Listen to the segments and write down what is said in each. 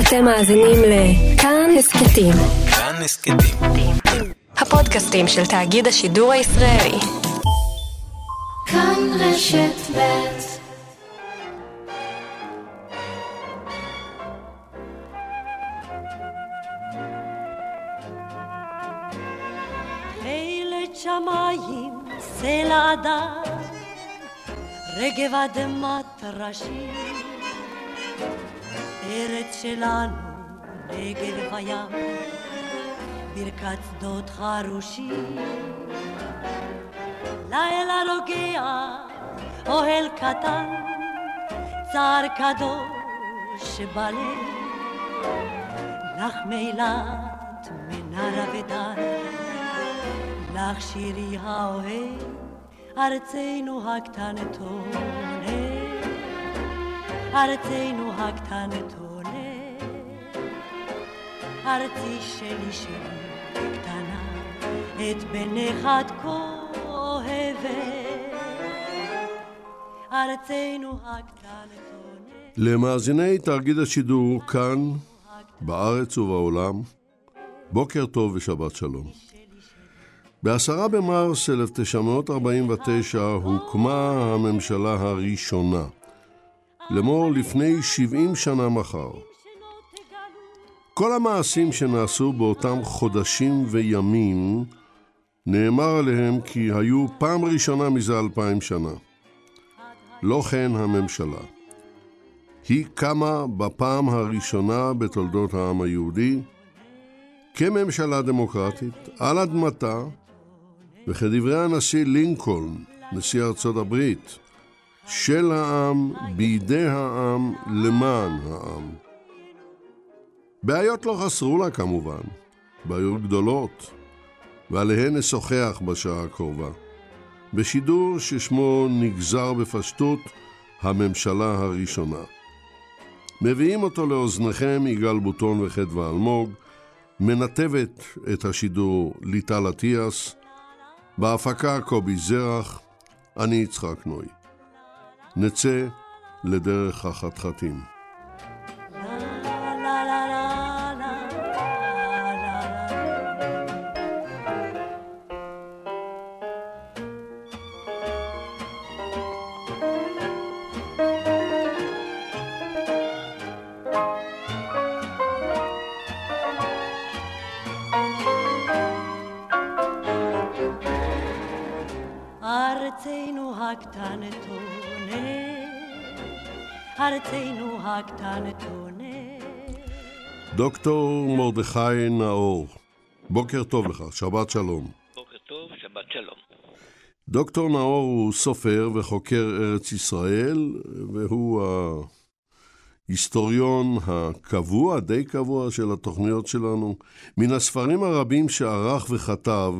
אתם מאזינים לכאן הסכתים. כאן הסכתים. הפודקאסטים של תאגיד השידור הישראלי. כאן רשת ב' שמיים, סלע אדם, רגב אדמת ראשי. ארץ שלנו, נגב הים, ברכת שדות חרושים. לילה רוגע, אוהל קטן, צער קדוש בלב, לך מילת מנרה ודן, לך שירי האוהב, ארצנו הקטנטונת. ארצנו הקטנטונת, ארצי שלי שלי קטנה, את בנך את כה אוהבת, ארצנו הקטנטונת. למאזיני תאגיד השידור כאן, בארץ ובעולם, בוקר טוב ושבת שלום. בעשרה במרס 1949 הוקמה הממשלה הראשונה. לאמור לפני 70 שנה מחר. כל המעשים שנעשו באותם חודשים וימים, נאמר עליהם כי היו פעם ראשונה מזה אלפיים שנה. לא כן הממשלה. היא קמה בפעם הראשונה בתולדות העם היהודי כממשלה דמוקרטית על אדמתה, וכדברי הנשיא לינקולן, נשיא ארצות הברית, של העם, בידי העם, למען העם. בעיות לא חסרו לה כמובן, בעיות גדולות, ועליהן נשוחח בשעה הקרובה. בשידור ששמו נגזר בפשטות הממשלה הראשונה. מביאים אותו לאוזניכם יגאל בוטון וחדווה אלמוג, מנתבת את השידור ליטל אטיאס, בהפקה קובי זרח, אני יצחק נוי. נצא לדרך החתחתים. דוקטור מרדכי נאור, בוקר טוב לך, שבת שלום. בוקר טוב, שבת שלום. דוקטור נאור הוא סופר וחוקר ארץ ישראל, והוא ההיסטוריון הקבוע, די קבוע, של התוכניות שלנו. מן הספרים הרבים שערך וכתב,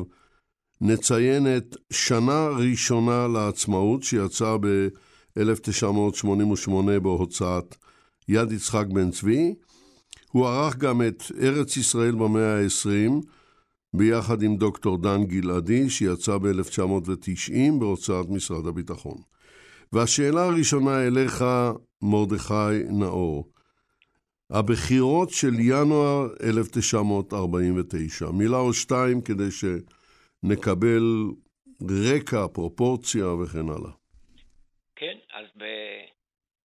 נציין את שנה ראשונה לעצמאות, שיצאה ב... 1988 בהוצאת יד יצחק בן צבי. הוא ערך גם את ארץ ישראל במאה ה-20 ביחד עם דוקטור דן גלעדי, שיצא ב-1990 בהוצאת משרד הביטחון. והשאלה הראשונה אליך, מרדכי נאור. הבחירות של ינואר 1949, מילה או שתיים כדי שנקבל רקע, פרופורציה וכן הלאה.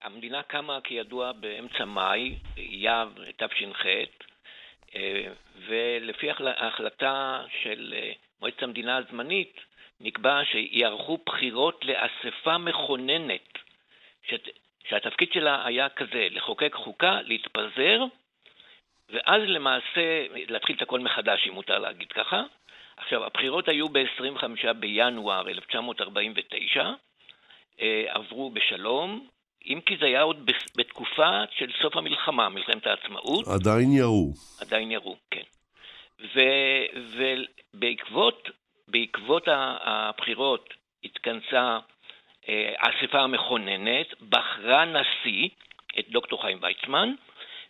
המדינה קמה כידוע באמצע מאי, יב תש"ח, אה, ולפי ההחלטה של אה, מועצת המדינה הזמנית, נקבע שיערכו בחירות לאספה מכוננת. שהתפקיד שלה היה כזה, לחוקק חוקה, להתפזר, ואז למעשה להתחיל את הכל מחדש, אם מותר להגיד ככה. עכשיו, הבחירות היו ב-25 בינואר 1949, אה, עברו בשלום, אם כי זה היה עוד בתקופה של סוף המלחמה, מלחמת העצמאות. עדיין ירו. עדיין ירו, כן. ובעקבות בעקבות הבחירות התכנסה אה, האספה המכוננת, בחרה נשיא, את דוקטור חיים ויצמן,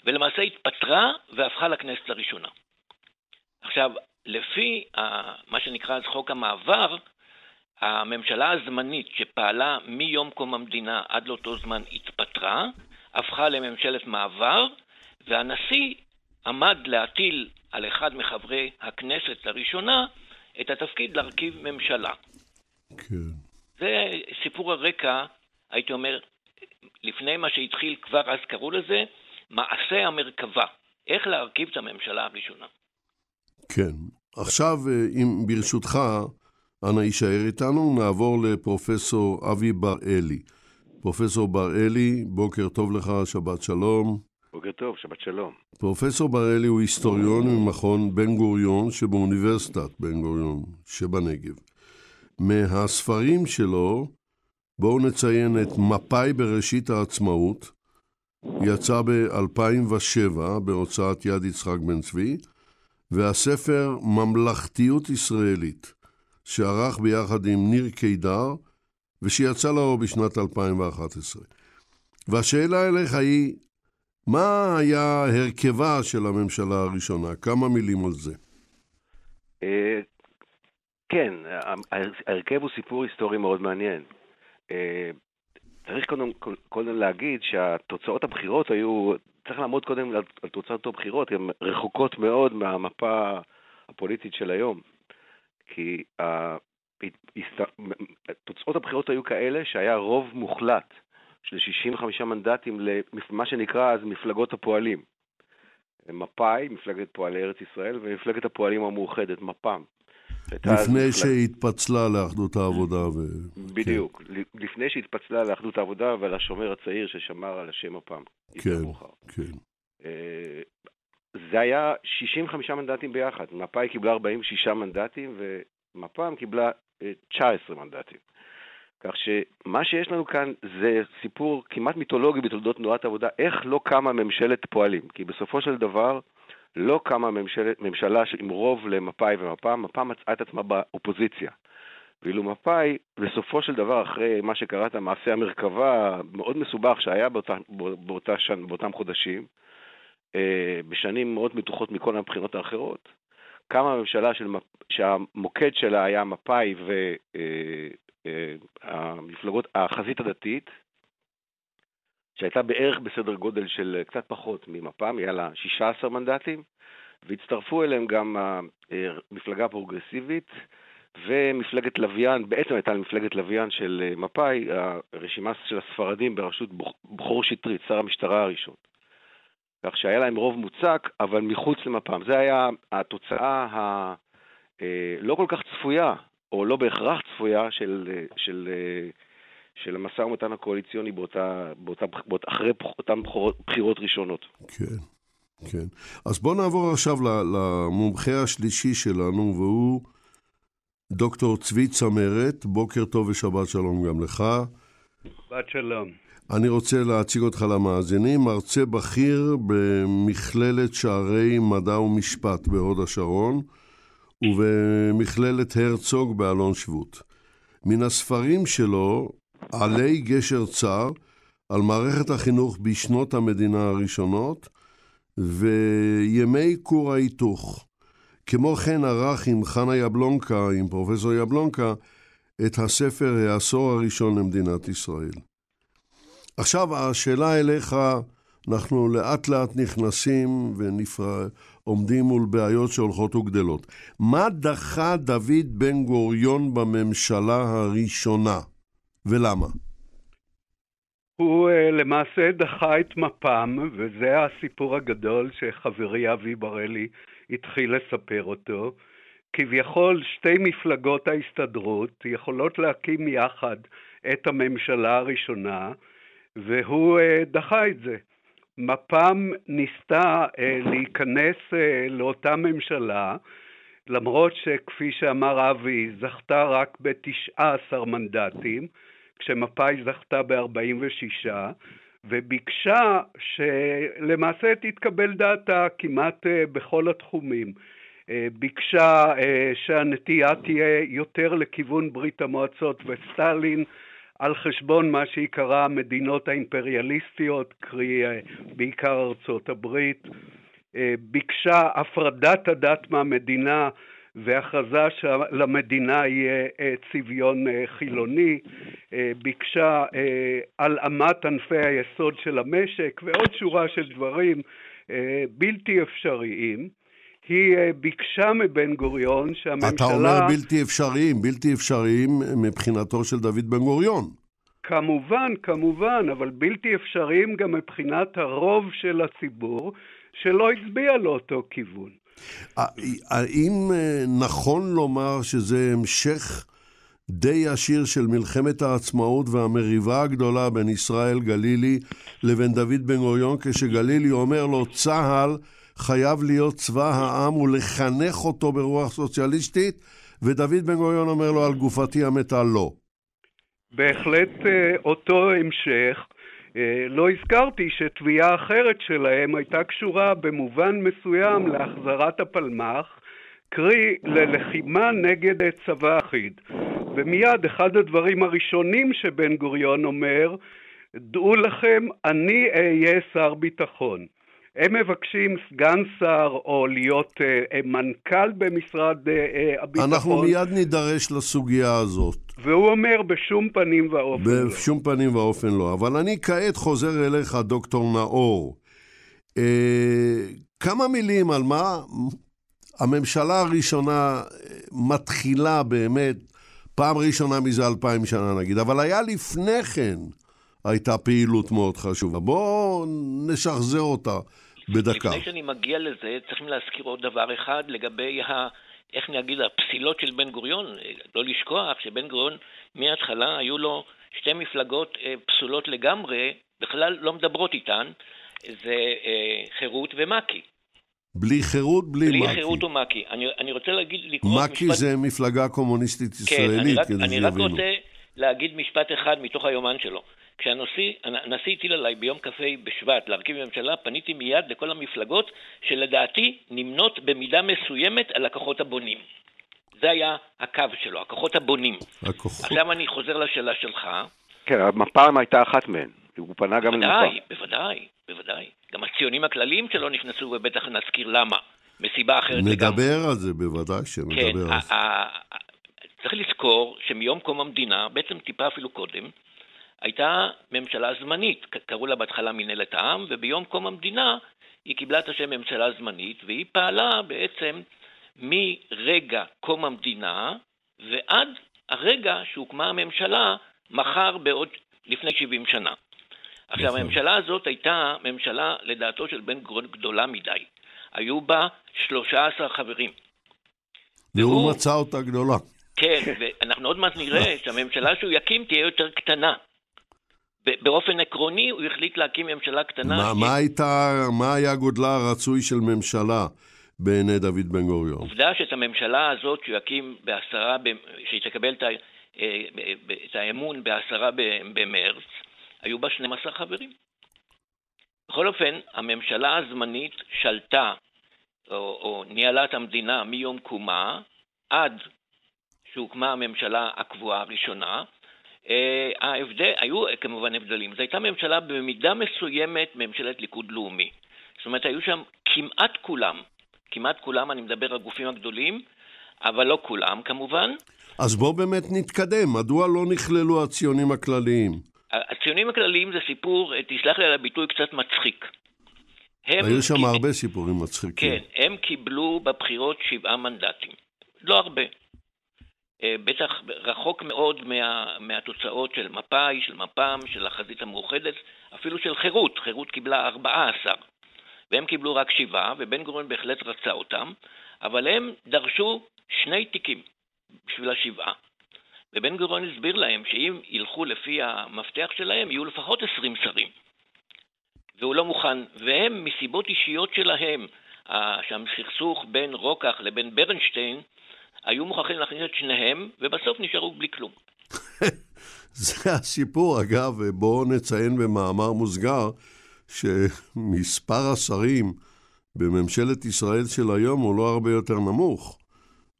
ולמעשה התפטרה והפכה לכנסת לראשונה. עכשיו, לפי מה שנקרא אז חוק המעבר, הממשלה הזמנית שפעלה מיום קום המדינה עד לאותו זמן התפטרה, הפכה לממשלת מעבר, והנשיא עמד להטיל על אחד מחברי הכנסת לראשונה את התפקיד להרכיב ממשלה. כן. זה סיפור הרקע, הייתי אומר, לפני מה שהתחיל, כבר אז קראו לזה, מעשה המרכבה. איך להרכיב את הממשלה הראשונה. כן. עכשיו, אה, אם ברשותך, אנא יישאר איתנו, נעבור לפרופסור אבי בר-אלי. פרופסור בר-אלי, בוקר טוב לך, שבת שלום. בוקר טוב, שבת שלום. פרופסור בר-אלי הוא היסטוריון ממכון בן גוריון שבאוניברסיטת בן גוריון שבנגב. מהספרים שלו, בואו נציין את מפאי בראשית העצמאות, יצא ב-2007 בהוצאת יד יצחק בן צבי, והספר ממלכתיות ישראלית, שערך ביחד עם ניר קידר, ושיצא לאור בשנת 2011. והשאלה אליך היא, מה היה הרכבה של הממשלה הראשונה? כמה מילים על זה. אה, כן, ההרכב הוא סיפור היסטורי מאוד מעניין. אה, צריך קודם, קודם להגיד שהתוצאות הבחירות היו, צריך לעמוד קודם על, תוצאות הבחירות, הן רחוקות מאוד מהמפה הפוליטית של היום. כי uh, תוצאות הבחירות היו כאלה שהיה רוב מוחלט של 65 מנדטים למה שנקרא אז מפלגות הפועלים. מפא"י, מפלגת פועלי ארץ ישראל, ומפלגת הפועלים המאוחדת, מפ"ם. לפני שהתפצלה לאחדות העבודה. ו... בדיוק, כן. לפני שהתפצלה לאחדות העבודה ולשומר הצעיר ששמר על השם הפעם. כן, כן. זה היה 65 מנדטים ביחד. מפא"י קיבלה 46 מנדטים ומפ"ם קיבלה 19 אה, מנדטים. כך שמה שיש לנו כאן זה סיפור כמעט מיתולוגי בתולדות תנועת העבודה, איך לא קמה ממשלת פועלים. כי בסופו של דבר, לא קמה ממשל, ממשלה עם רוב למפא"י ומפ"ם, מפ"ם מצאה את עצמה באופוזיציה. ואילו מפא"י, בסופו של דבר, אחרי מה שקראת, מעשה המרכבה המאוד מסובך שהיה באותה, באותה באותם חודשים, בשנים מאוד מתוחות מכל הבחינות האחרות, קמה ממשלה של, שהמוקד שלה היה מפא"י והמפלגות, אה, אה, החזית הדתית, שהייתה בערך בסדר גודל של קצת פחות ממפ"ם, היה לה 16 מנדטים, והצטרפו אליהם גם המפלגה הפרוגרסיבית ומפלגת לוויין, בעצם הייתה מפלגת לוויין של מפא"י, הרשימה של הספרדים בראשות בכור שטרית, שר המשטרה הראשון. כך שהיה להם רוב מוצק, אבל מחוץ למפ"ם. זה היה התוצאה הלא כל כך צפויה, או לא בהכרח צפויה, של, של של המשא ומתן הקואליציוני באותה, באותה, באותה, אחרי אותן בחירות ראשונות. כן, כן. אז בואו נעבור עכשיו למומחה השלישי שלנו, והוא דוקטור צבי צמרת. בוקר טוב ושבת שלום גם לך. שבת שלום. אני רוצה להציג אותך למאזינים, מרצה בכיר במכללת שערי מדע ומשפט בהוד השרון ובמכללת הרצוג באלון שבות. מן הספרים שלו עלי גשר צר על מערכת החינוך בשנות המדינה הראשונות וימי כור ההיתוך. כמו כן ערך עם חנה יבלונקה, עם פרופסור יבלונקה, את הספר העשור הראשון למדינת ישראל. עכשיו השאלה אליך, אנחנו לאט לאט נכנסים ועומדים מול בעיות שהולכות וגדלות. מה דחה דוד בן גוריון בממשלה הראשונה? ולמה? הוא uh, למעשה דחה את מפ"ם, וזה הסיפור הגדול שחברי אבי בראלי התחיל לספר אותו. כביכול שתי מפלגות ההסתדרות יכולות להקים יחד את הממשלה הראשונה, והוא uh, דחה את זה. מפ"ם ניסתה uh, להיכנס uh, לאותה ממשלה, למרות שכפי שאמר אבי, זכתה רק ב-19 מנדטים, כשמפא"י זכתה ב-46, וביקשה שלמעשה תתקבל דעתה כמעט אה, בכל התחומים. אה, ביקשה אה, שהנטייה תהיה יותר לכיוון ברית המועצות וסטלין, על חשבון מה שהיא קראה המדינות האימפריאליסטיות, קרי בעיקר ארצות הברית. ביקשה הפרדת הדת מהמדינה והכרזה שלמדינה יהיה אה, צביון אה, חילוני, אה, ביקשה הלאמת ענפי היסוד של המשק ועוד שורה של דברים בלתי אפשריים. היא ביקשה מבן גוריון שהממשלה... אתה אומר בלתי אפשריים, בלתי אפשריים מבחינתו של דוד בן גוריון. כמובן, כמובן, אבל בלתי אפשריים גם מבחינת הרוב של הציבור, שלא הצביע לאותו כיוון. האם נכון לומר שזה המשך די עשיר של מלחמת העצמאות והמריבה הגדולה בין ישראל גלילי לבין דוד בן גוריון, כשגלילי אומר לו, צה"ל חייב להיות צבא העם ולחנך אותו ברוח סוציאליסטית, ודוד בן גוריון אומר לו, על גופתי המתה לא. בהחלט אה, אותו המשך. אה, לא הזכרתי שתביעה אחרת שלהם הייתה קשורה במובן מסוים להחזרת הפלמ"ח, קרי ללחימה נגד צבא אחיד. ומיד אחד הדברים הראשונים שבן גוריון אומר, דעו לכם, אני אהיה שר ביטחון. הם מבקשים סגן שר או להיות uh, מנכ"ל במשרד uh, הביטחון. אנחנו מיד נידרש לסוגיה הזאת. והוא אומר בשום פנים ואופן בשום לא. בשום פנים ואופן לא. אבל אני כעת חוזר אליך, דוקטור נאור. אה, כמה מילים על מה הממשלה הראשונה מתחילה באמת, פעם ראשונה מזה אלפיים שנה נגיד, אבל היה לפני כן, הייתה פעילות מאוד חשובה. בואו נשחזר אותה. בדקה. לפני שאני מגיע לזה, צריכים להזכיר עוד דבר אחד לגבי ה... איך נגיד, הפסילות של בן גוריון. לא לשכוח שבן גוריון, מההתחלה היו לו שתי מפלגות אה, פסולות לגמרי, בכלל לא מדברות איתן, זה אה, חירות ומק"י. בלי חירות, בלי, בלי מק"י. בלי חירות ומק"י. אני, אני רוצה להגיד, לקרוא מק"י משפט... זה מפלגה קומוניסטית ישראלית, כן, אני רק, אני רק רוצה להגיד משפט אחד מתוך היומן שלו. כשהנשיא הטיל עליי ביום כ"ה בשבט להרכיב ממשלה, פניתי מיד לכל המפלגות שלדעתי נמנות במידה מסוימת על הכוחות הבונים. זה היה הקו שלו, הכוחות הבונים. הכוחות... עכשיו אני חוזר לשאלה שלך. כן, המפ"ם הייתה אחת מהן. הוא פנה גם למפ"ם. בוודאי, בוודאי, בוודאי. גם הציונים הכלליים שלו נכנסו, ובטח נזכיר למה. מסיבה אחרת לגמרי. נדבר על זה, בוודאי שנדבר כן, על זה. צריך לזכור שמיום קום המדינה, בעצם טיפה אפילו קודם, הייתה ממשלה זמנית, קראו לה בהתחלה מנהלת העם, וביום קום המדינה היא קיבלה את השם ממשלה זמנית, והיא פעלה בעצם מרגע קום המדינה ועד הרגע שהוקמה הממשלה, מחר בעוד, לפני 70 שנה. עכשיו. הממשלה הזאת הייתה ממשלה, לדעתו של בן גורן, גדולה מדי. היו בה 13 חברים. והוא מצא אותה גדולה. כן, ואנחנו עוד מעט נראה שהממשלה שהוא יקים תהיה יותר קטנה. באופן עקרוני הוא החליט להקים ממשלה קטנה. מה, מה, הייתה, מה היה גודלה הרצוי של ממשלה בעיני דוד בן גוריון? עובדה שאת הממשלה הזאת שהוא יקים בעשרה, שהיא תקבל את, אה, את האמון בעשרה במרץ, היו בה 12 חברים. בכל אופן, הממשלה הזמנית שלטה, או, או ניהלה את המדינה מיום קומה עד שהוקמה הממשלה הקבועה הראשונה, אה, ההבדל, היו כמובן הבדלים. זו הייתה ממשלה במידה מסוימת ממשלת ליכוד לאומי. זאת אומרת, היו שם כמעט כולם, כמעט כולם, אני מדבר על הגופים הגדולים, אבל לא כולם כמובן. אז בואו באמת נתקדם, מדוע לא נכללו הציונים הכלליים? הציונים הכלליים זה סיפור, תסלח לי על הביטוי, קצת מצחיק. היו שם הרבה סיפורים מצחיקים. כן, הם קיבלו בבחירות שבעה מנדטים. לא הרבה. אה, בטח רחוק מאוד מה, מהתוצאות של מפא"י, של מפ"ם, של החזית המאוחדת, אפילו של חירות, חירות קיבלה 14, והם קיבלו רק שבעה, ובן גוריון בהחלט רצה אותם, אבל הם דרשו שני תיקים בשביל השבעה. ובן גוריון הסביר להם שאם ילכו לפי המפתח שלהם, יהיו לפחות 20 שרים. והוא לא מוכן, והם מסיבות אישיות שלהם, שם סכסוך בין רוקח לבין ברנשטיין, היו מוכרחים להכניס את שניהם, ובסוף נשארו בלי כלום. זה הסיפור. אגב, בואו נציין במאמר מוסגר, שמספר השרים בממשלת ישראל של היום הוא לא הרבה יותר נמוך,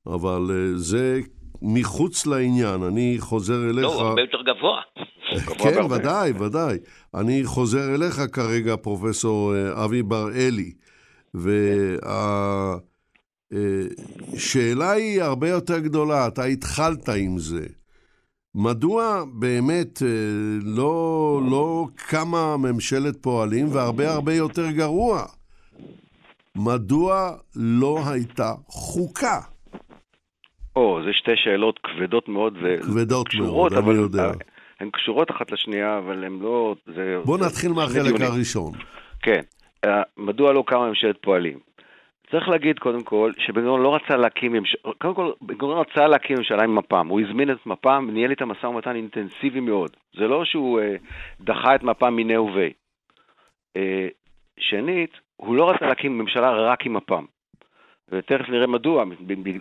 אבל אה, זה מחוץ לעניין. אני חוזר אליך... לא, הרבה יותר גבוה. כן, ודאי, ודאי. אני חוזר אליך כרגע, פרופסור אה, אבי בר-אלי. וה... שאלה היא הרבה יותר גדולה, אתה התחלת עם זה. מדוע באמת אה, לא, לא קמה ממשלת פועלים והרבה הרבה יותר גרוע מדוע לא הייתה חוקה? או, זה שתי שאלות כבדות מאוד כבדות מאוד, אני יודע. הן קשורות אחת לשנייה, אבל הן לא... זה, בוא זה נתחיל מהחלק הראשון. כן. אה, מדוע לא קמה ממשלת פועלים? צריך להגיד קודם כל שבן גוריון לא רצה להקים ממשלה, קודם כל בן גוריון רצה להקים ממשלה עם מפ"ם, הוא הזמין את מפ"ם, ניהל איתה משא ומתן אינטנסיבי מאוד. זה לא שהוא אה, דחה את מפ"ם מיני ובי. אה, שנית, הוא לא רצה להקים ממשלה רק עם מפ"ם. ותכף נראה מדוע,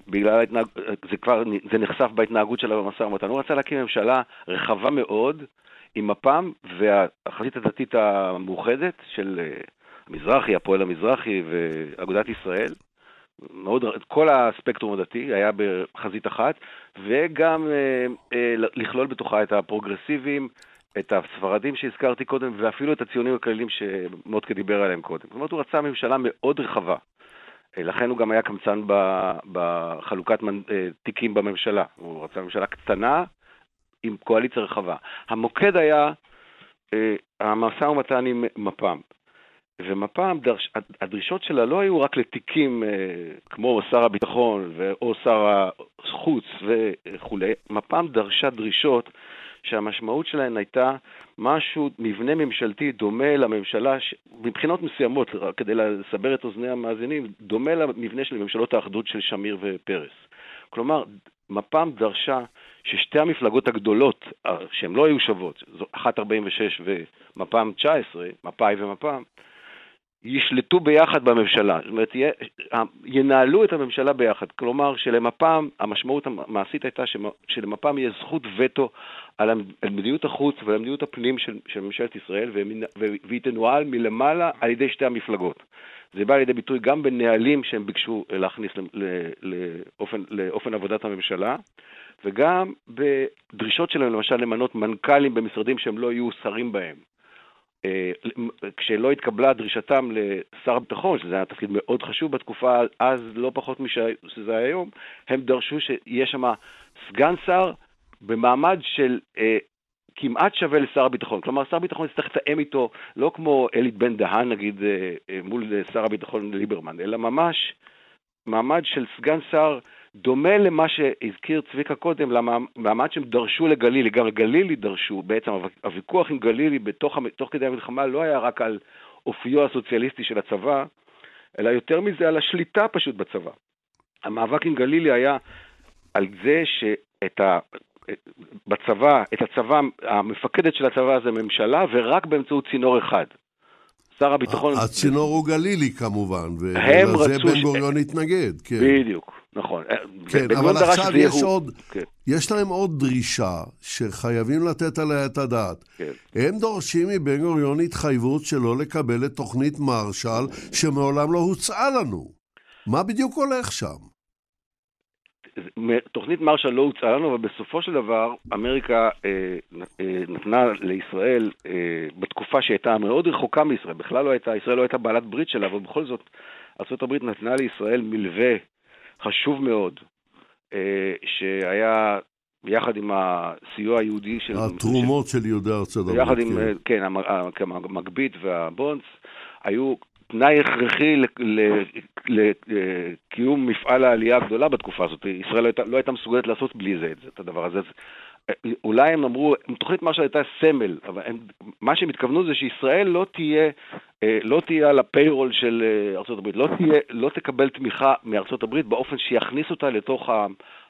בגלל ההתנהג... זה כבר, זה נחשף בהתנהגות של המשא ומתן. הוא רצה להקים ממשלה רחבה מאוד עם מפ"ם והחזית הדתית המאוחדת של המזרחי, הפועל המזרחי ואגודת ישראל. מאוד, כל הספקטרום הדתי היה בחזית אחת, וגם אה, אה, לכלול בתוכה את הפרוגרסיבים, את הספרדים שהזכרתי קודם, ואפילו את הציונים הכלליים שמוטקה דיבר עליהם קודם. זאת אומרת, הוא רצה ממשלה מאוד רחבה. אה, לכן הוא גם היה קמצן בחלוקת אה, תיקים בממשלה. הוא רצה ממשלה קטנה עם קואליציה רחבה. המוקד היה אה, המשא ומתן עם מפ"ם. ומפ"ם, דרש, הדרישות שלה לא היו רק לתיקים כמו שר הביטחון או שר החוץ וכולי, מפ"ם דרשה דרישות שהמשמעות שלהן הייתה משהו, מבנה ממשלתי דומה לממשלה, ש... מבחינות מסוימות, כדי לסבר את אוזני המאזינים, דומה למבנה של ממשלות האחדות של שמיר ופרס. כלומר, מפ"ם דרשה ששתי המפלגות הגדולות, אה, שהן לא היו שוות, זו 146 ומפ"ם 19, מפא"י ומפ"ם, ישלטו ביחד בממשלה, זאת אומרת, ינהלו את הממשלה ביחד. כלומר, שלמפ"ם, המשמעות המעשית הייתה שלמפ"ם יהיה זכות וטו על מדיניות החוץ ועל מדיניות הפנים של, של ממשלת ישראל, והיא תנוהל מלמעלה על ידי שתי המפלגות. זה בא לידי ביטוי גם בנהלים שהם ביקשו להכניס לאופן, לאופן עבודת הממשלה, וגם בדרישות שלהם, למשל למנות מנכ"לים במשרדים שהם לא יהיו שרים בהם. אה, כשלא התקבלה דרישתם לשר הביטחון, שזה היה תפקיד מאוד חשוב בתקופה אז, לא פחות משזה היום, הם דרשו שיהיה שם סגן שר במעמד של אה, כמעט שווה לשר הביטחון. כלומר, שר הביטחון יצטרך לתאם איתו, לא כמו אלי בן דהן, נגיד, אה, אה, מול שר הביטחון ליברמן, אלא ממש מעמד של סגן שר דומה למה שהזכיר צביקה קודם, למעמד שהם דרשו לגלילי, גם לגלילי דרשו, בעצם הוויכוח עם גלילי בתוך, תוך כדי המלחמה לא היה רק על אופיו הסוציאליסטי של הצבא, אלא יותר מזה על השליטה פשוט בצבא. המאבק עם גלילי היה על זה שאת ה... בצבא, את הצבא, המפקדת של הצבא זה ממשלה, ורק באמצעות צינור אחד. שר הביטחון... הצינור הוא גלילי כמובן, ולזה בן גוריון התנגד, כן. בדיוק, נכון. כן, אבל עכשיו יש עוד, כן. יש להם עוד דרישה שחייבים לתת עליה את הדעת. כן. הם דורשים מבן גוריון התחייבות שלא לקבל את תוכנית מרשל, שמעולם לא הוצעה לנו. מה בדיוק הולך שם? תוכנית מרשל לא הוצעה לנו, אבל בסופו של דבר אמריקה אה, אה, נתנה לישראל, אה, בתקופה שהייתה מאוד רחוקה מישראל, בכלל לא הייתה, ישראל לא הייתה בעלת ברית שלה, אבל בכל זאת ארה"ב נתנה לישראל מלווה חשוב מאוד, אה, שהיה יחד עם הסיוע היהודי של... התרומות של, של יהודי ארצות הברית. יחד עם, כן, כן המגבית והבונדס, היו תנאי הכרחי לקיום מפעל העלייה הגדולה בתקופה הזאת. ישראל לא הייתה, לא הייתה מסוגלת לעשות בלי זה את הדבר הזה. אולי הם אמרו, תוכנית מרשל הייתה סמל, אבל הם, מה שהם התכוונו זה שישראל לא תהיה, אה, לא תהיה על הפיירול של אה, ארה"ב, לא, תהיה, לא תקבל תמיכה מארה"ב באופן שיכניס אותה לתוך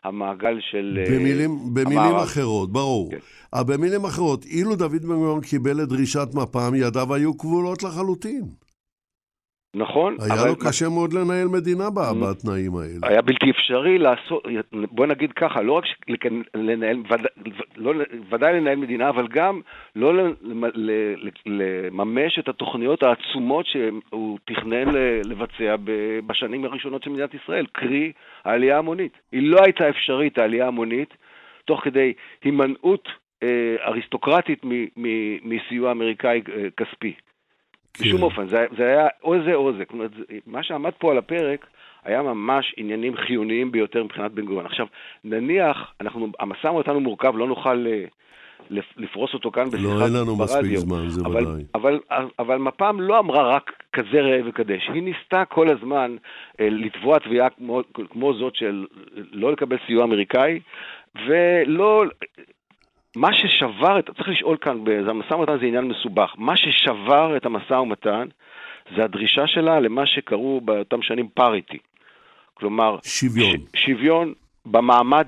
המעגל של... אה, במילים, במילים אחרות, ברור. כן. במילים אחרות, אילו דוד בן גוריון קיבל את דרישת מפ"ם, ידיו היו כבולות לחלוטין. נכון. היה לו קשה מאוד לנהל מדינה בתנאים האלה. היה בלתי אפשרי לעשות, בוא נגיד ככה, לא רק לנהל, לא, ודאי לנהל מדינה, אבל גם לא לממש את התוכניות העצומות שהוא תכנן לבצע בשנים הראשונות של מדינת ישראל, קרי העלייה ההמונית. היא לא הייתה אפשרית, העלייה ההמונית, תוך כדי הימנעות אה, אריסטוקרטית מסיוע אמריקאי אה, כספי. כן. בשום אופן, זה, זה היה או זה או זה. כלומר, מה שעמד פה על הפרק היה ממש עניינים חיוניים ביותר מבחינת בן גוריון. עכשיו, נניח, אנחנו, המשא ומתן הוא מורכב, לא נוכל uh, לפרוס אותו כאן בשיחה ברדיו. לא, אין לנו מספיק זמן, זה אבל, ודאי. אבל, אבל, אבל מפ"ם לא אמרה רק כזה ראה וקדש, היא ניסתה כל הזמן אה, לתבוע תביעה כמו, כמו זאת של לא לקבל סיוע אמריקאי, ולא... מה ששבר את, צריך לשאול כאן, המשא ומתן זה עניין מסובך, מה ששבר את המשא ומתן זה הדרישה שלה למה שקראו באותם שנים פאריטי. כלומר, שוויון. ש, שוויון במעמד,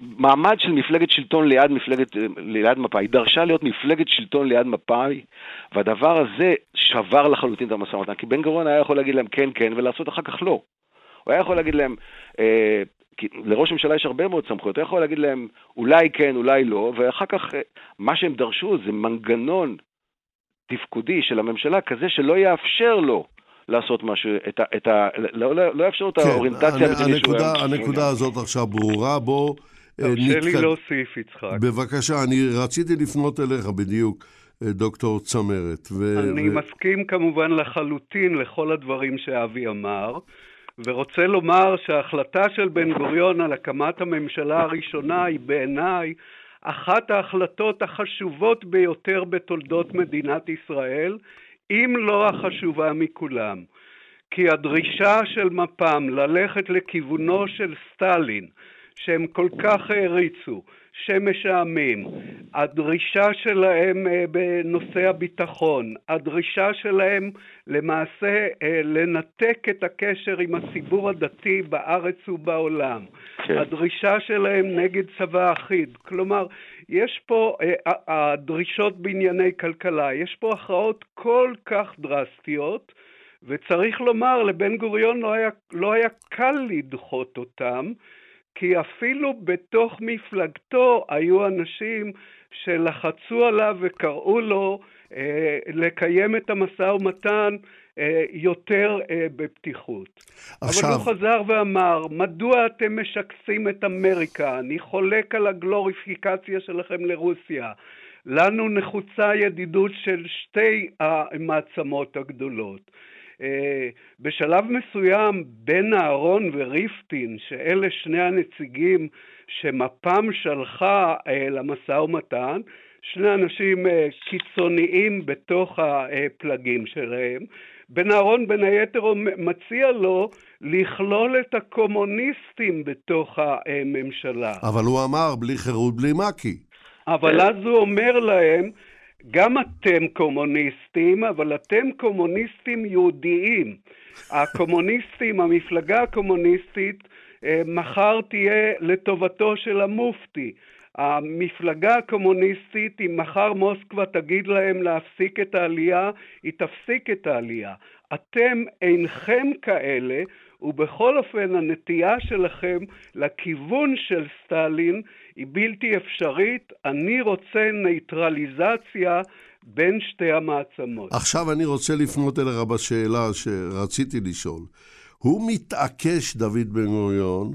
מעמד של מפלגת שלטון ליד מפלגת, ליד מפא"י. היא דרשה להיות מפלגת שלטון ליד מפא"י, והדבר הזה שבר לחלוטין את המשא ומתן. כי בן גוריון היה יכול להגיד להם כן, כן, ולעשות אחר כך לא. הוא היה יכול להגיד להם, אה, כי לראש הממשלה יש הרבה מאוד סמכויות, הוא יכול להגיד להם אולי כן, אולי לא, ואחר כך אה, מה שהם דרשו זה מנגנון תפקודי של הממשלה כזה שלא יאפשר לו לעשות משהו, את ה, את ה, לא, לא, לא יאפשר את כן, האוריינטציה המדינית שהוא היה... הנקודה הזאת עכשיו ברורה, בוא... אה, תרשה לי להוסיף, יצחק. בבקשה, אני רציתי לפנות אליך בדיוק, אה, דוקטור צמרת. ו... אני ו... מסכים כמובן לחלוטין לכל הדברים שאבי אמר. ורוצה לומר שההחלטה של בן גוריון על הקמת הממשלה הראשונה היא בעיניי אחת ההחלטות החשובות ביותר בתולדות מדינת ישראל, אם לא החשובה מכולם. כי הדרישה של מפ"ם ללכת לכיוונו של סטלין, שהם כל כך העריצו, שמש העמים, הדרישה שלהם אה, בנושא הביטחון, הדרישה שלהם למעשה אה, לנתק את הקשר עם הציבור הדתי בארץ ובעולם, כן. הדרישה שלהם נגד צבא אחיד, כלומר יש פה, אה, הדרישות בענייני כלכלה, יש פה הכרעות כל כך דרסטיות וצריך לומר, לבן גוריון לא היה, לא היה קל לדחות אותם, כי אפילו בתוך מפלגתו היו אנשים שלחצו עליו וקראו לו אה, לקיים את המשא ומתן אה, יותר אה, בפתיחות. עכשיו... אבל הוא חזר ואמר, מדוע אתם משקסים את אמריקה? אני חולק על הגלוריפיקציה שלכם לרוסיה. לנו נחוצה ידידות של שתי המעצמות הגדולות. אה, בשלב מסוים בין אהרון וריפטין, שאלה שני הנציגים שמפ"ם שלחה אה, למשא ומתן, שני אנשים אה, קיצוניים בתוך הפלגים שלהם, בן אהרון בין היתר מציע לו לכלול את הקומוניסטים בתוך הממשלה. אבל הוא אמר בלי חירות בלי מק"י. אבל אז הוא אומר להם גם אתם קומוניסטים, אבל אתם קומוניסטים יהודיים. הקומוניסטים, המפלגה הקומוניסטית, אה, מחר תהיה לטובתו של המופתי. המפלגה הקומוניסטית, אם מחר מוסקבה תגיד להם להפסיק את העלייה, היא תפסיק את העלייה. אתם אינכם כאלה, ובכל אופן הנטייה שלכם לכיוון של סטלין היא בלתי אפשרית. אני רוצה נייטרליזציה בין שתי המעצמות. עכשיו אני רוצה לפנות אליך בשאלה שרציתי לשאול. הוא מתעקש, דוד בן גוריון,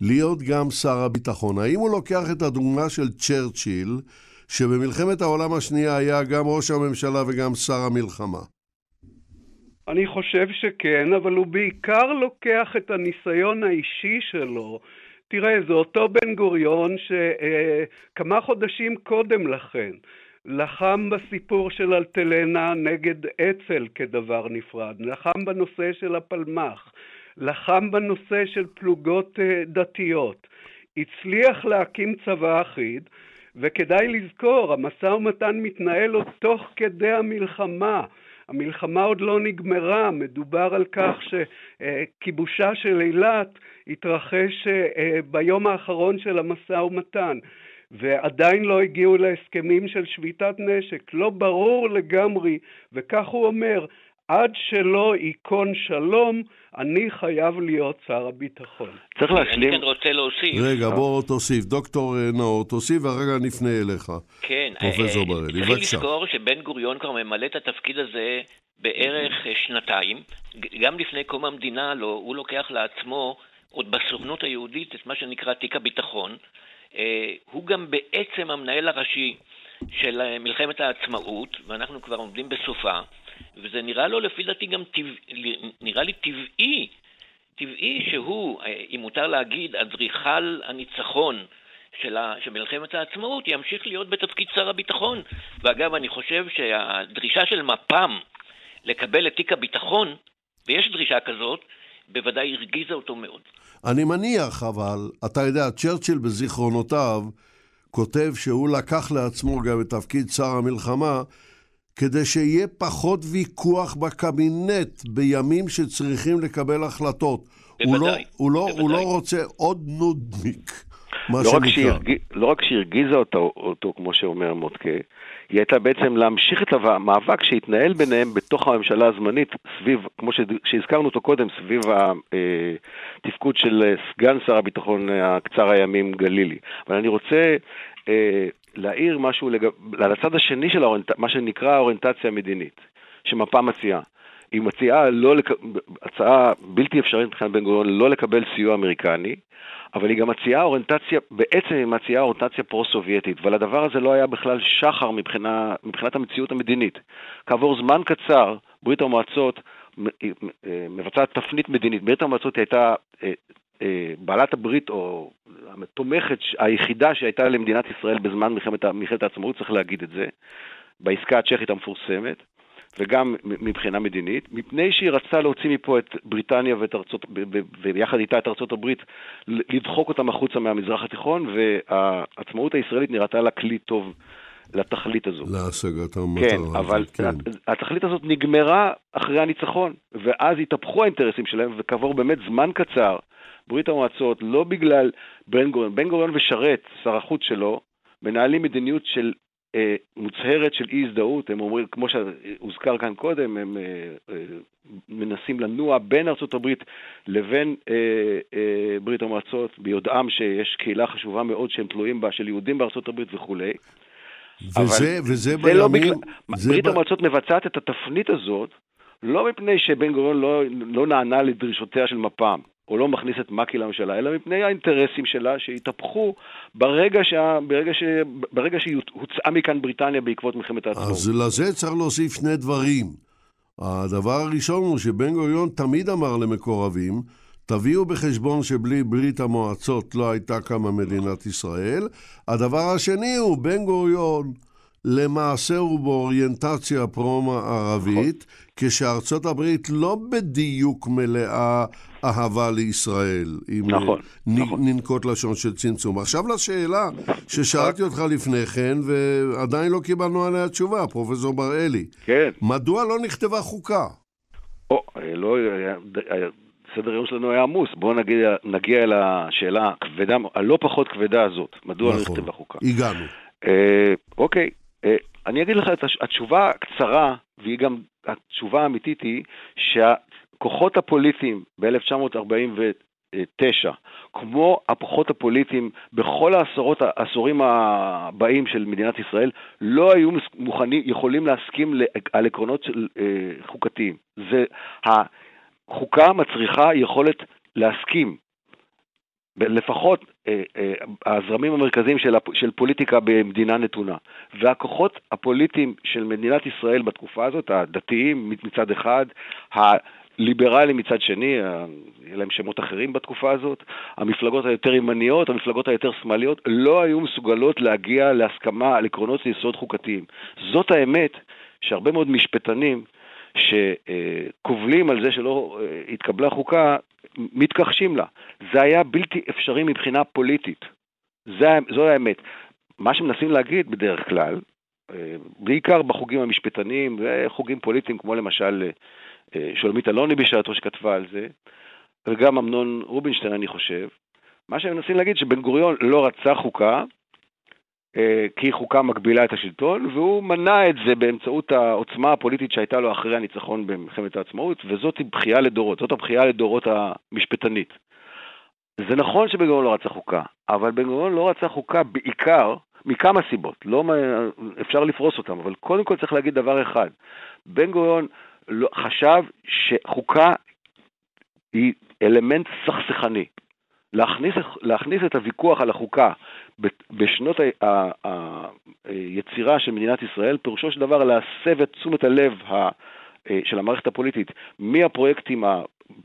להיות גם שר הביטחון. האם הוא לוקח את הדוגמה של צ'רצ'יל, שבמלחמת העולם השנייה היה גם ראש הממשלה וגם שר המלחמה? אני חושב שכן, אבל הוא בעיקר לוקח את הניסיון האישי שלו. תראה, זה אותו בן גוריון שכמה חודשים קודם לכן לחם בסיפור של אלטלנה נגד אצ"ל כדבר נפרד, לחם בנושא של הפלמ"ח, לחם בנושא של פלוגות אה, דתיות, הצליח להקים צבא אחיד, וכדאי לזכור, המשא ומתן מתנהל עוד תוך כדי המלחמה. המלחמה עוד לא נגמרה, מדובר על כך שכיבושה של אילת התרחש אה, ביום האחרון של המשא ומתן. ועדיין לא הגיעו להסכמים של שביתת נשק. לא ברור לגמרי, וכך הוא אומר, עד שלא ייכון שלום, אני חייב להיות שר הביטחון. צריך להשלים. אני כן רוצה להוסיף. רגע, בוא תוסיף. דוקטור אה, נאור, תוסיף ואחר נפנה אליך. כן. פרופסור בראלי, בבקשה. צריך לזכור שבן גוריון כבר ממלא את התפקיד הזה בערך אה, שנתיים. גם לפני קום המדינה לא, הוא לוקח לעצמו, עוד בסוכנות היהודית, את מה שנקרא תיק הביטחון. אה, הוא גם בעצם המנהל הראשי של מלחמת העצמאות, ואנחנו כבר עומדים בסופה. וזה נראה לו לפי דעתי גם טבע, נראה לי טבעי, טבעי שהוא, אם מותר להגיד, אדריכל הניצחון של מלחמת העצמאות ימשיך להיות בתפקיד שר הביטחון. ואגב, אני חושב שהדרישה של מפ"ם לקבל את תיק הביטחון, ויש דרישה כזאת, בוודאי הרגיזה אותו מאוד. אני מניח, אבל, אתה יודע, צ'רצ'יל בזיכרונותיו כותב שהוא לקח לעצמו גם את תפקיד שר המלחמה, כדי שיהיה פחות ויכוח בקבינט בימים שצריכים לקבל החלטות. בוודאי. הוא לא, הוא לא, בוודאי. הוא לא רוצה עוד נודניק, מה לא רק, שנקרא. שהרג... לא רק שהרגיזה אותו, אותו, כמו שאומר מוטקה, היא הייתה בעצם להמשיך את המאבק שהתנהל ביניהם בתוך הממשלה הזמנית, סביב, כמו. שהזכרנו אותו קודם, סביב התפקוד של אה, סגן שר הביטחון אה, הקצר הימים גלילי. אבל אני רוצה אה, להעיר משהו לג... על הצד השני של האורנט... מה שנקרא האוריינטציה המדינית, שמפה מציעה. היא מציעה לא לק... הצעה בלתי אפשרית מבחינת בן גוריון לא לקבל סיוע אמריקני, אבל היא גם מציעה אוריינטציה, בעצם היא מציעה אוריינטציה פרו-סובייטית, ולדבר הזה לא היה בכלל שחר מבחינה, מבחינת המציאות המדינית. כעבור זמן קצר, ברית המועצות אה, מבצעת תפנית מדינית. ברית המועצות הייתה אה, בעלת הברית, או התומכת היחידה שהייתה למדינת ישראל בזמן מלחמת, מלחמת העצמאות, צריך להגיד את זה, בעסקה הצ'כית המפורסמת. וגם מבחינה מדינית, מפני שהיא רצתה להוציא מפה את בריטניה ואת ארצות, ויחד איתה את ארצות הברית, לדחוק אותם החוצה מהמזרח התיכון, והעצמאות הישראלית נראתה לה כלי טוב לתכלית הזו. להשגת המטרה כן, אבל כן. התכלית הזאת נגמרה אחרי הניצחון, ואז התהפכו האינטרסים שלהם, וכעבור באמת זמן קצר, ברית המועצות, לא בגלל בן גוריון, בן גוריון ושרת, שר החוץ שלו, מנהלים מדיניות של אה, מוצהרת של אי הזדהות, הם אומרים, כמו שהוזכר כאן קודם, הם אה, אה, מנסים לנוע בין ארצות הברית לבין אה, אה, ברית המועצות, ביודעם שיש קהילה חשובה מאוד שהם תלויים בה, של יהודים בארצות הברית וכולי. וזה, וזה זה בימים... לא בגלל... ברית ב- המועצות מבצעת את התפנית הזאת, לא מפני שבן גוריון לא, לא נענה לדרישותיה של מפ"ם, או לא מכניס את מק"י לממשלה, אלא מפני האינטרסים שלה שהתהפכו ברגע, שה, ברגע, ש, ברגע שהיא הוצאה מכאן בריטניה בעקבות מלחמת העצמאות. אז לזה צריך להוסיף שני דברים. הדבר הראשון הוא שבן גוריון תמיד אמר למקורבים, תביאו בחשבון שבלי ברית המועצות לא הייתה קמה מדינת ישראל. הדבר השני הוא, בן גוריון למעשה הוא באוריינטציה פרו-מערבית, כשארצות הברית לא בדיוק מלאה אהבה לישראל, אם נכון, נ- נכון. ננקוט לשון של צמצום. עכשיו לשאלה ששאלתי אותך לפני כן, ועדיין לא קיבלנו עליה תשובה, פרופסור בראלי. כן, מדוע לא נכתבה חוקה? או, לא, היה- היה- סדר היום שלנו היה עמוס, בואו נגיע, נגיע אל השאלה הכבדה, הלא פחות כבדה הזאת, מדוע לא נכון. נכתבה חוקה. הגענו. אה, אוקיי, אה, אני אגיד לך את התשובה הקצרה, והיא גם התשובה האמיתית היא שהכוחות הפוליטיים ב-1949, כמו הכוחות הפוליטיים בכל העשורות, העשורים הבאים של מדינת ישראל, לא היו מוכנים, יכולים להסכים על עקרונות אה, חוקתיים. זה, החוקה מצריכה יכולת להסכים לפחות אה, אה, הזרמים המרכזיים של, של פוליטיקה במדינה נתונה. והכוחות הפוליטיים של מדינת ישראל בתקופה הזאת, הדתיים מצד אחד, הליברלים מצד שני, יהיה להם שמות אחרים בתקופה הזאת, המפלגות היותר ימניות, המפלגות היותר שמאליות, לא היו מסוגלות להגיע להסכמה על עקרונות יסוד חוקתיים. זאת האמת שהרבה מאוד משפטנים שקובלים על זה שלא אה, התקבלה חוקה, מתכחשים לה. זה היה בלתי אפשרי מבחינה פוליטית. זה, זו האמת. מה שמנסים להגיד בדרך כלל, אה, בעיקר בחוגים המשפטניים וחוגים פוליטיים, כמו למשל אה, שולמית אלוני בשעתו שכתבה על זה, וגם אמנון רובינשטיין, אני חושב, מה שהם מנסים להגיד שבן גוריון לא רצה חוקה, כי חוקה מגבילה את השלטון, והוא מנע את זה באמצעות העוצמה הפוליטית שהייתה לו אחרי הניצחון במלחמת העצמאות, וזאת בכייה לדורות, זאת הבכייה לדורות המשפטנית. זה נכון שבן גוריון לא רצה חוקה, אבל בן גוריון לא רצה חוקה בעיקר מכמה סיבות, לא, אפשר לפרוס אותם, אבל קודם כל צריך להגיד דבר אחד, בן גוריון לא, חשב שחוקה היא אלמנט סכסכני. להכניס, להכניס את הוויכוח על החוקה בשנות היצירה של מדינת ישראל, פירושו של דבר להסב את תשומת הלב ה- של המערכת הפוליטית מהפרויקטים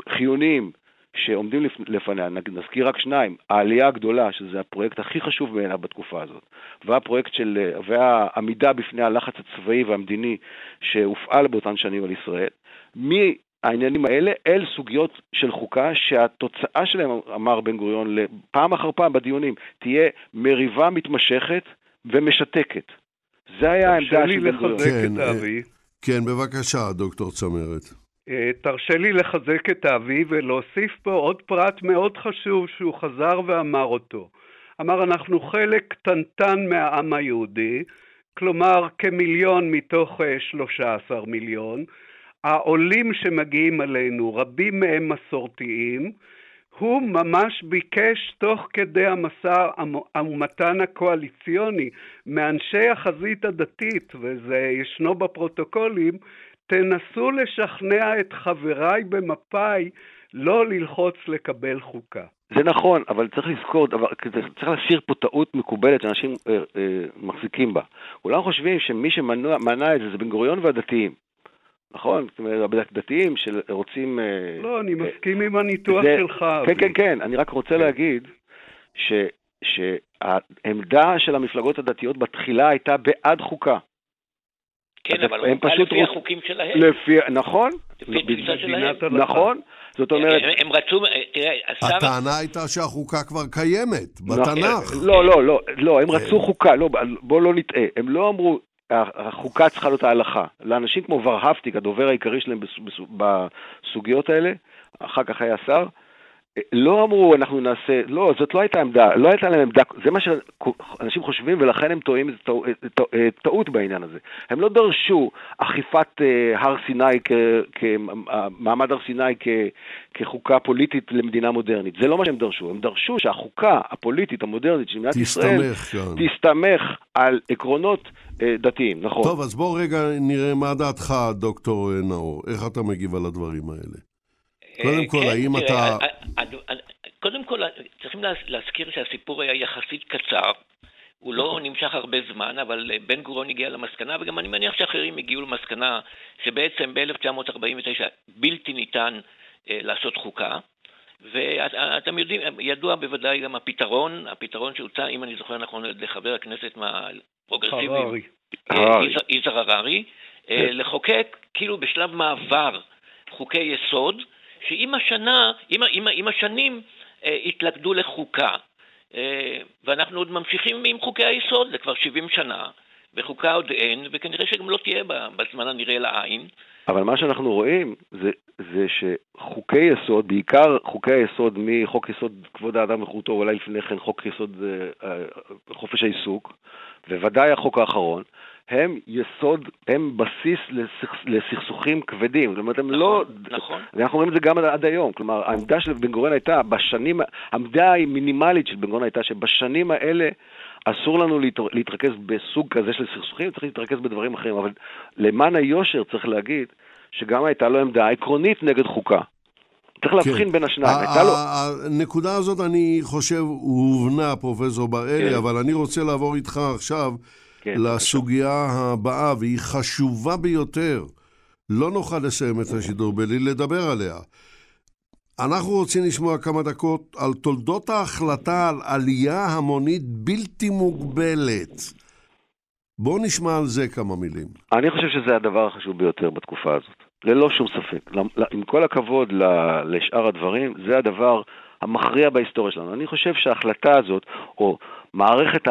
החיוניים שעומדים לפניה, נזכיר רק שניים, העלייה הגדולה, שזה הפרויקט הכי חשוב בעיניו בתקופה הזאת, והפרויקט של, והעמידה בפני הלחץ הצבאי והמדיני שהופעל באותן שנים על ישראל, מהעניינים האלה אל סוגיות של חוקה שהתוצאה שלהם, אמר בן גוריון פעם אחר פעם בדיונים, תהיה מריבה מתמשכת ומשתקת. זה היה העמדה של בן גוריון. כן, אה, כן, בבקשה, דוקטור צמרת. אה, תרשה לי לחזק את אבי ולהוסיף פה עוד פרט מאוד חשוב שהוא חזר ואמר אותו. אמר, אנחנו חלק קטנטן מהעם היהודי, כלומר כמיליון מתוך 13 אה, מיליון. העולים שמגיעים אלינו, רבים מהם מסורתיים, הוא ממש ביקש תוך כדי המשא ומתן הקואליציוני מאנשי החזית הדתית, וזה ישנו בפרוטוקולים, תנסו לשכנע את חבריי במפא"י לא ללחוץ לקבל חוקה. זה נכון, אבל צריך לזכור, אבל, צריך להסיר פה טעות מקובלת שאנשים אה, אה, מחזיקים בה. כולם חושבים שמי שמנע את זה זה בן גוריון והדתיים. נכון? זאת אומרת, הדתיים שרוצים... אה, לא, אני אה, מסכים עם הניתוח שלך. כן, כן, כן, אני רק רוצה כן. להגיד ש, שהעמדה של המפלגות הדתיות בתחילה הייתה בעד חוקה. כן, אבל הם פשוט לפי החוקים שלהם. לפי, נכון. לפי התפיסה שלהם. נכון. זאת אומרת... הם רצו, תראה, השר... הטענה הייתה שהחוקה כבר קיימת, נכון. בתנ"ך. לא, לא, לא, לא, הם רצו חוקה, לא, בוא לא נטעה. הם לא אמרו, החוקה צריכה להיות ההלכה. לאנשים כמו ורהפטיק, הדובר העיקרי שלהם בסוגיות האלה, אחר כך היה שר, לא אמרו אנחנו נעשה, לא, זאת לא הייתה עמדה, לא הייתה להם עמדה, זה מה שאנשים חושבים ולכן הם טועים, זה טעות, טעות בעניין הזה. הם לא דרשו אכיפת אה, הר סיני, מעמד הר סיני כחוקה פוליטית למדינה מודרנית, זה לא מה שהם דרשו, הם דרשו שהחוקה הפוליטית המודרנית של מדינת ישראל תסתמך על עקרונות אה, דתיים, נכון. טוב, אז בוא רגע נראה מה דעתך, דוקטור נאור, איך אתה מגיב על הדברים האלה. קודם כל, האם אתה... קודם כל, צריכים להזכיר שהסיפור היה יחסית קצר. הוא לא נכון. נמשך הרבה זמן, אבל בן גוריון הגיע למסקנה, וגם אני מניח שאחרים הגיעו למסקנה שבעצם ב-1949 בלתי ניתן אה, לעשות חוקה. ואתם יודעים, ידוע בוודאי גם הפתרון, הפתרון שהוצע, אם אני זוכר נכון, לחבר הכנסת מהפרוגרסיביים, יזהר הררי, אה. לחוקק כאילו בשלב מעבר חוקי יסוד, שעם השנה, עם, עם, עם השנים אה, התלכדו לחוקה. אה, ואנחנו עוד ממשיכים עם חוקי היסוד, זה כבר 70 שנה, וחוקה עוד אין, וכנראה שגם לא תהיה בזמן הנראה לעין. אבל מה שאנחנו רואים זה, זה שחוקי יסוד, בעיקר חוקי היסוד מחוק יסוד כבוד האדם וחירותו, אולי לפני כן חוק יסוד אה, אה חופש העיסוק, וודאי החוק האחרון, הם יסוד, הם בסיס לסכ... לסכסוכים כבדים. זאת אומרת, הם לא... נכון, לא... נכון. ואנחנו רואים את זה גם עד היום. כלומר, העמדה של בן גוריון הייתה, בשנים, העמדה המינימלית של בן גוריון הייתה שבשנים האלה אסור לנו להתרכז בסוג כזה של סכסוכים, צריך להתרכז בדברים אחרים. אבל למען היושר צריך להגיד שגם הייתה לו עמדה עקרונית נגד חוקה. צריך כן. להבחין בין השניים. הנקודה הזאת, אני חושב, הובנה, פרופסור בראלי, כן. אבל אני רוצה לעבור איתך עכשיו כן, לסוגיה בבקשה. הבאה, והיא חשובה ביותר. לא נוכל לסיים את השידור בלי לדבר עליה. אנחנו רוצים לשמוע כמה דקות על תולדות ההחלטה על עלייה המונית בלתי מוגבלת. בואו נשמע על זה כמה מילים. אני חושב שזה הדבר החשוב ביותר בתקופה הזאת, ללא שום ספק. עם כל הכבוד לשאר הדברים, זה הדבר המכריע בהיסטוריה שלנו. אני חושב שההחלטה הזאת, או מערכת,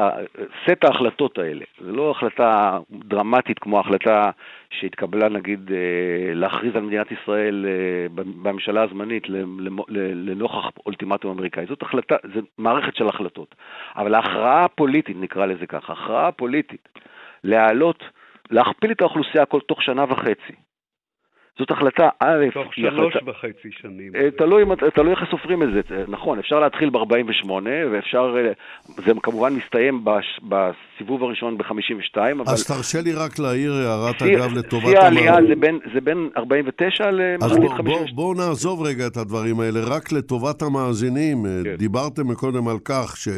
סט ההחלטות האלה, זה לא החלטה דרמטית כמו ההחלטה שהתקבלה נגיד אה, להכריז על מדינת ישראל אה, בממשלה הזמנית לנוכח אולטימטום אמריקאי. זאת החלטה, זו מערכת של החלטות. אבל ההכרעה הפוליטית, נקרא לזה ככה, הכרעה פוליטית, להעלות, להכפיל את האוכלוסייה כל תוך שנה וחצי, זאת החלטה, א', תוך שלוש החלטה, וחצי שנים. אה, תלוי, תלוי איך סופרים את זה, אה, נכון, אפשר להתחיל ב-48, ואפשר, אה, זה כמובן מסתיים בש, בסיבוב הראשון ב-52, אבל... אז תרשה לי רק להעיר הערת אגב לטובת... שיא העלייה זה בין, זה בין 49 ל-52. אז בואו בוא, בוא נעזוב רגע את הדברים האלה, רק לטובת המאזינים. כן. דיברתם מקודם על כך ש...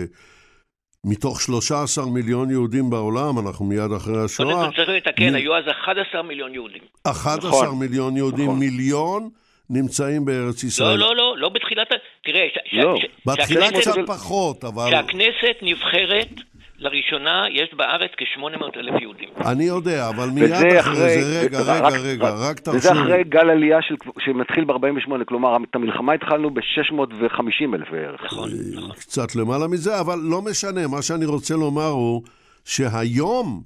מתוך 13 מיליון יהודים בעולם, אנחנו מיד אחרי השואה. קודם כל צריך לתקן, היו אז 11 מיליון יהודים. 11 נכון, מיליון יהודים, נכון. מיליון נמצאים בארץ ישראל. לא, לא, לא, לא בתחילת... תראה, ש... לא, ש... בתחילה קצת פחות, אבל... כשהכנסת נבחרת... לראשונה יש בארץ כ-800 אלף יהודים. אני יודע, אבל מיד אחרי, אחרי זה, רגע, רגע, רק, רגע, רק תרשו וזה אחרי גל עלייה של, שמתחיל ב-48, כלומר, את המלחמה התחלנו ב-650 אלף בערך. נכון, נכון. קצת למעלה מזה, אבל לא משנה, מה שאני רוצה לומר הוא שהיום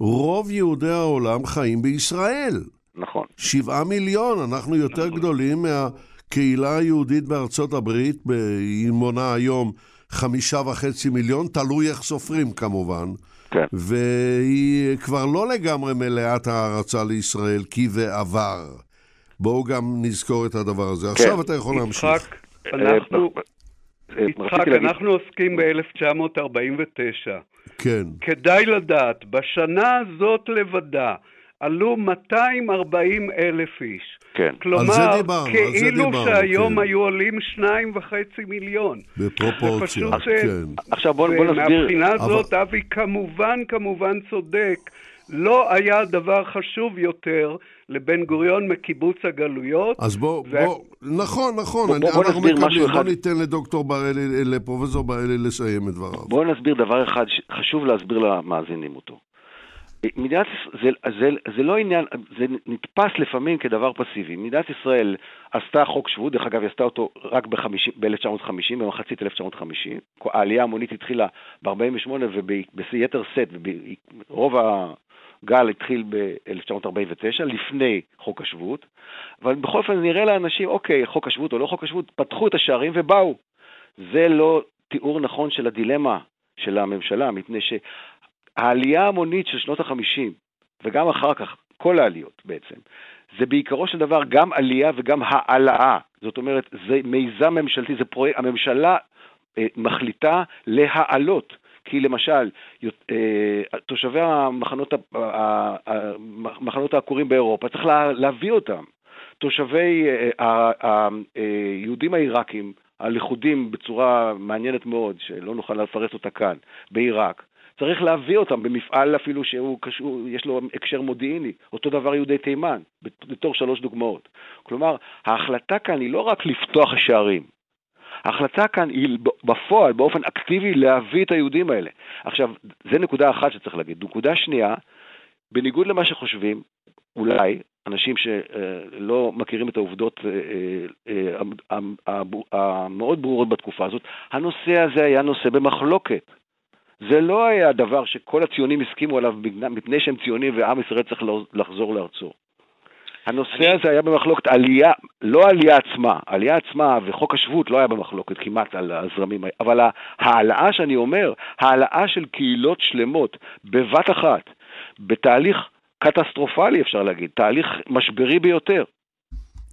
רוב יהודי העולם חיים בישראל. נכון. שבעה מיליון, אנחנו יותר נכון. גדולים מהקהילה היהודית בארצות הברית, היא מונה היום חמישה וחצי מיליון, תלוי איך סופרים כמובן. כן. והיא כבר לא לגמרי מלאת הערצה לישראל, כי ועבר. בואו גם נזכור את הדבר הזה. כן. עכשיו אתה יכול להמשיך. יצחק, אנחנו... יצחק, אנחנו עוסקים ב-1949. כן. כדאי לדעת, בשנה הזאת לבדה, עלו 240 אלף איש. כן. כלומר, דיברנו, כאילו דיברנו, שהיום כן. היו עולים שניים וחצי מיליון. בפרופורציה, כן. עכשיו בוא, בוא נסביר. ומהבחינה הזאת, אבל... אבי כמובן, כמובן צודק. לא היה דבר חשוב יותר לבן גוריון מקיבוץ הגלויות. אז בוא, ו... בוא, נכון, נכון, בוא, אני, בוא אנחנו מקבלים, בוא ניתן לדוקטור בראלי, לפרופסור בראלי לסיים את דבריו. בואו נסביר דבר אחד, חשוב להסביר למאזינים אותו. מדינת ישראל, זה, זה, זה לא עניין, זה נתפס לפעמים כדבר פסיבי. מדינת ישראל עשתה חוק שבות, דרך אגב, היא עשתה אותו רק ב-1950, במחצית 1950. העלייה המונית התחילה ב-48' וביתר שאת, ורוב הגל התחיל ב-1949, לפני חוק השבות. אבל בכל אופן נראה לאנשים, אוקיי, חוק השבות או לא חוק השבות, פתחו את השערים ובאו. זה לא תיאור נכון של הדילמה של הממשלה, מפני ש... העלייה המונית של שנות החמישים, וגם אחר כך, כל העליות בעצם, זה בעיקרו של דבר גם עלייה וגם העלאה. זאת אומרת, זה מיזם ממשלתי, זה פרויקט, הממשלה אה, מחליטה להעלות. כי למשל, אה, תושבי המחנות, המחנות העקורים באירופה, צריך לה, להביא אותם. תושבי אה, היהודים העיראקים, הלכודים בצורה מעניינת מאוד, שלא נוכל לפרט אותה כאן, בעיראק, צריך להביא אותם במפעל אפילו שהוא קשור, יש לו הקשר מודיעיני. אותו דבר יהודי תימן, בתור שלוש דוגמאות. כלומר, ההחלטה כאן היא לא רק לפתוח השערים, ההחלטה כאן היא בפועל, באופן אקטיבי, להביא את היהודים האלה. עכשיו, זה נקודה אחת שצריך להגיד. נקודה שנייה, בניגוד למה שחושבים, אולי, אנשים שלא מכירים את העובדות אה, אה, המאוד ברורות בתקופה הזאת, הנושא הזה היה נושא במחלוקת. זה לא היה דבר שכל הציונים הסכימו עליו מפני שהם ציונים ועם ישראל צריך לחזור לארצו. הנושא אני... הזה היה במחלוקת, עלייה, לא העלייה עצמה, העלייה עצמה וחוק השבות לא היה במחלוקת כמעט על הזרמים, אבל ההעלאה שאני אומר, העלאה של קהילות שלמות בבת אחת, בתהליך קטסטרופלי אפשר להגיד, תהליך משברי ביותר.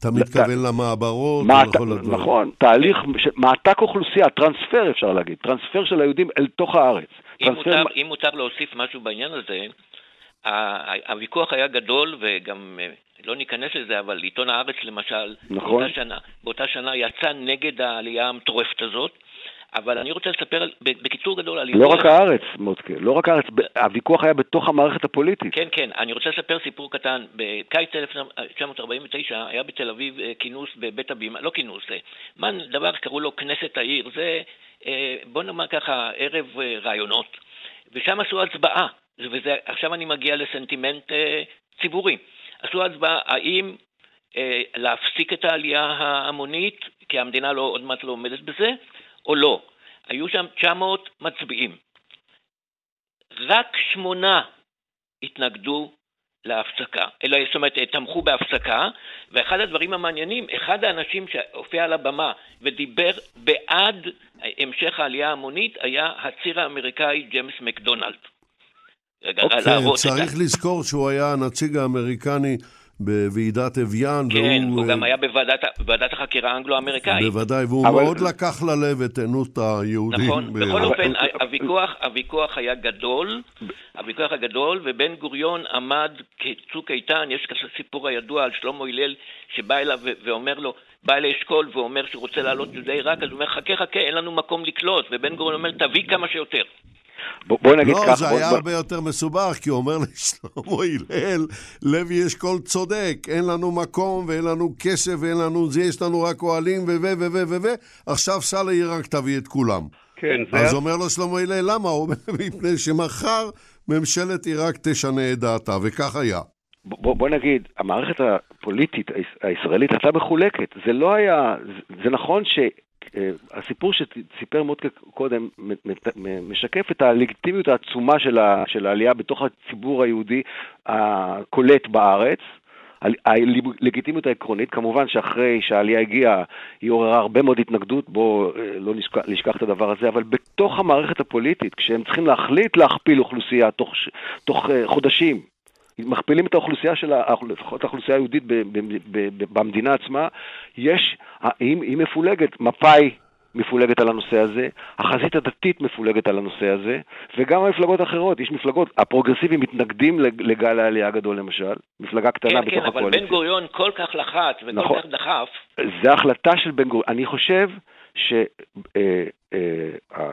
אתה מתכוון למעברות ולכל הדברים. נכון, תהליך, מעתק אוכלוסייה, טרנספר אפשר להגיד, טרנספר של היהודים אל תוך הארץ. אם מותר, אם מותר להוסיף משהו בעניין הזה, הוויכוח היה גדול וגם אה, לא ניכנס לזה, אבל עיתון הארץ למשל, נכון. באותה, שנה, באותה שנה יצא נגד העלייה המטורפת הזאת, אבל אני רוצה לספר בקיצור גדול על... לא רק הארץ, מודקה, לא רק הארץ, הוויכוח היה בתוך המערכת הפוליטית. כן, כן, אני רוצה לספר סיפור קטן. בקיץ 1949 היה בתל אביב אה, כינוס בבית הבימה, לא כינוס, אה, מה דבר שקראו לו כנסת העיר, זה, אה, בוא נאמר ככה, ערב רעיונות, ושם עשו הצבעה, ועכשיו אני מגיע לסנטימנט ציבורי. עשו הצבעה האם להפסיק את העלייה ההמונית, כי המדינה לא, עוד מעט לא עומדת בזה, או לא. היו שם 900 מצביעים. רק שמונה התנגדו להפסקה, אלא זאת אומרת תמכו בהפסקה, ואחד הדברים המעניינים, אחד האנשים שהופיע על הבמה ודיבר בעד המשך העלייה ההמונית היה הציר האמריקאי ג'יימס מקדונלד. אוקיי, צריך לזכור שהוא היה הנציג האמריקני בוועידת אביאן. כן, והוא, הוא גם היה בוועדת, בוועדת החקירה האנגלו-אמריקאית. בוודאי, והוא אבל... מאוד לקח ללב את עינות היהודים. נכון, בכל אופן, הוויכוח, הוויכוח היה גדול, הוויכוח הגדול, ובן גוריון עמד כצוק איתן, יש כזה סיפור הידוע על שלמה הלל, שבא אליו ואומר לו, בא אל אשכול ואומר שהוא רוצה לעלות לידי עיראק, אז הוא אומר, חכה חכה, אין לנו מקום לקלוט, ובן גוריון אומר, תביא כמה שיותר. בוא, נגיד לא, כך... זה בוא, היה בוא... הרבה יותר מסובך, כי אומר לשלמה הלל, לוי אשכול צודק, אין לנו מקום ואין לנו כסף ואין לנו זה, יש לנו רק אוהלים ו... ו... ו... ו... ו... ו... עכשיו סע רק תביא את כולם. כן, זה... אז אומר לו שלמה הלל, למה? הוא אומר, מפני שמחר ממשלת עיראק תשנה את דעתה, וכך היה. בוא, בוא נגיד, המערכת הפוליטית הישראלית הייתה מחולקת. זה לא היה, זה, זה נכון שהסיפור שסיפר מוטקה קודם משקף את הלגיטימיות העצומה של, ה, של העלייה בתוך הציבור היהודי הקולט בארץ. הלגיטימיות העקרונית, כמובן שאחרי שהעלייה הגיעה, היא עוררה הרבה מאוד התנגדות, בואו לא נשכח, נשכח את הדבר הזה, אבל בתוך המערכת הפוליטית, כשהם צריכים להחליט להכפיל אוכלוסייה תוך, תוך חודשים, מכפילים את האוכלוסייה של, לפחות האוכלוסייה היהודית במדינה עצמה, יש, היא, היא מפולגת, מפא"י מפולגת על הנושא הזה, החזית הדתית מפולגת על הנושא הזה, וגם המפלגות האחרות, יש מפלגות, הפרוגרסיבים מתנגדים לגל העלייה הגדול למשל, מפלגה קטנה כן, בתוך כן, הקואליציה. כן, אבל בן גוריון כל כך לחץ וכל נכון. כך דחף. זה החלטה של בן גוריון. אני חושב שמהלך אה, אה,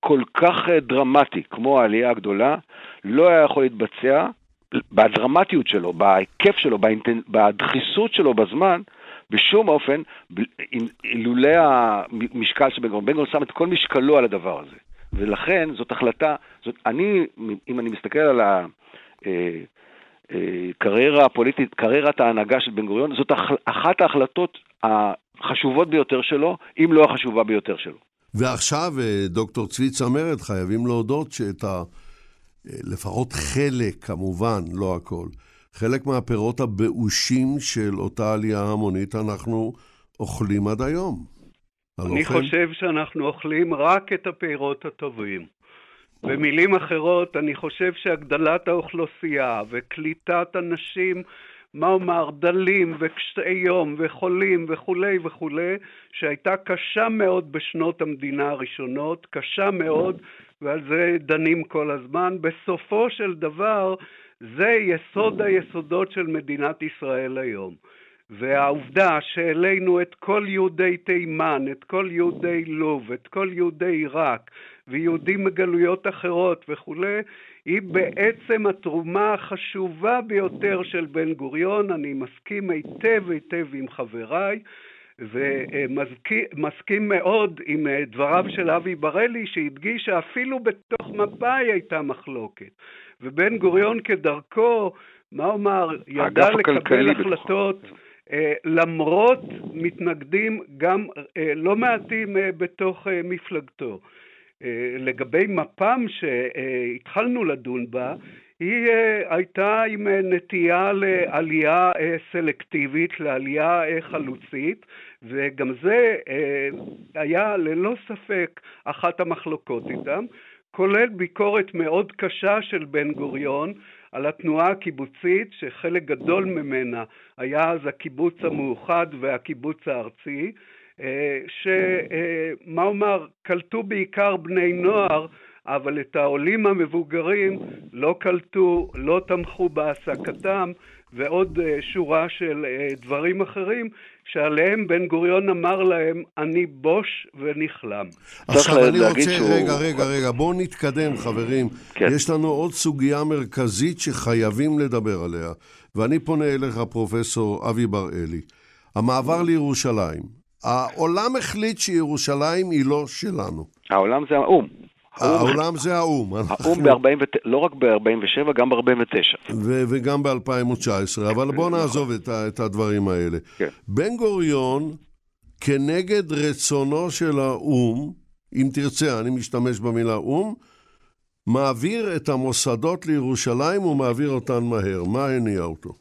כל כך דרמטי כמו העלייה הגדולה, לא היה יכול להתבצע בדרמטיות שלו, בהיקף שלו, בדחיסות שלו בזמן, בשום אופן, אילולא המשקל של בן גוריון. בן גוריון שם את כל משקלו על הדבר הזה. ולכן זאת החלטה, זאת, אני, אם אני מסתכל על הקריירה אה, הפוליטית, קריירת ההנהגה של בן גוריון, זאת אחת ההחלטות החשובות ביותר שלו, אם לא החשובה ביותר שלו. ועכשיו, אה, דוקטור צבי צמרת, חייבים להודות שאת ה... אה, לפחות חלק, כמובן, לא הכל, חלק מהפירות הבאושים של אותה עלייה המונית אנחנו אוכלים עד היום. אני חושב שאנחנו אוכלים רק את הפירות הטובים. במילים אחרות, אני חושב שהגדלת האוכלוסייה וקליטת אנשים, מה אומר, דלים וקשי יום וחולים וכולי וכולי, שהייתה קשה מאוד בשנות המדינה הראשונות, קשה מאוד, ועל זה דנים כל הזמן. בסופו של דבר, זה יסוד היסודות של מדינת ישראל היום. והעובדה שהעלינו את כל יהודי תימן, את כל יהודי לוב, את כל יהודי עיראק ויהודים מגלויות אחרות וכולי, היא בעצם התרומה החשובה ביותר של בן גוריון. אני מסכים היטב היטב עם חבריי. ומסכים מאוד עם דבריו של אבי בראלי שהדגיש שאפילו בתוך מפא"י הייתה מחלוקת. ובן גוריון כדרכו, מה אומר, ידע לקבל החלטות אה, למרות מתנגדים גם אה, לא מעטים אה, בתוך מפלגתו. לגבי מפ"ם שהתחלנו לדון בה, היא הייתה עם נטייה לעלייה סלקטיבית, לעלייה חלוצית, וגם זה היה ללא ספק אחת המחלוקות איתם. כולל ביקורת מאוד קשה של בן גוריון על התנועה הקיבוצית, שחלק גדול ממנה היה אז הקיבוץ המאוחד והקיבוץ הארצי, אה, שמה אומר, קלטו בעיקר בני נוער, אבל את העולים המבוגרים לא קלטו, לא תמכו בהעסקתם, ועוד אה, שורה של אה, דברים אחרים, שעליהם בן גוריון אמר להם, אני בוש ונכלם. עכשיו אני רוצה, שהוא... רגע, רגע, רגע, בואו נתקדם חברים. כן. יש לנו עוד סוגיה מרכזית שחייבים לדבר עליה, ואני פונה אליך, פרופסור אבי בר-אלי. המעבר לירושלים. העולם החליט שירושלים היא לא שלנו. העולם זה האו"ם. העולם זה האו"ם. האו"ם ב-49, לא רק ב-47, גם ב-49. וגם ב-2019, אבל בואו נעזוב את, את הדברים האלה. כן. בן גוריון, כנגד רצונו של האו"ם, אם תרצה, אני משתמש במילה או"ם, מעביר את המוסדות לירושלים ומעביר אותן מהר. מה הניע אותו?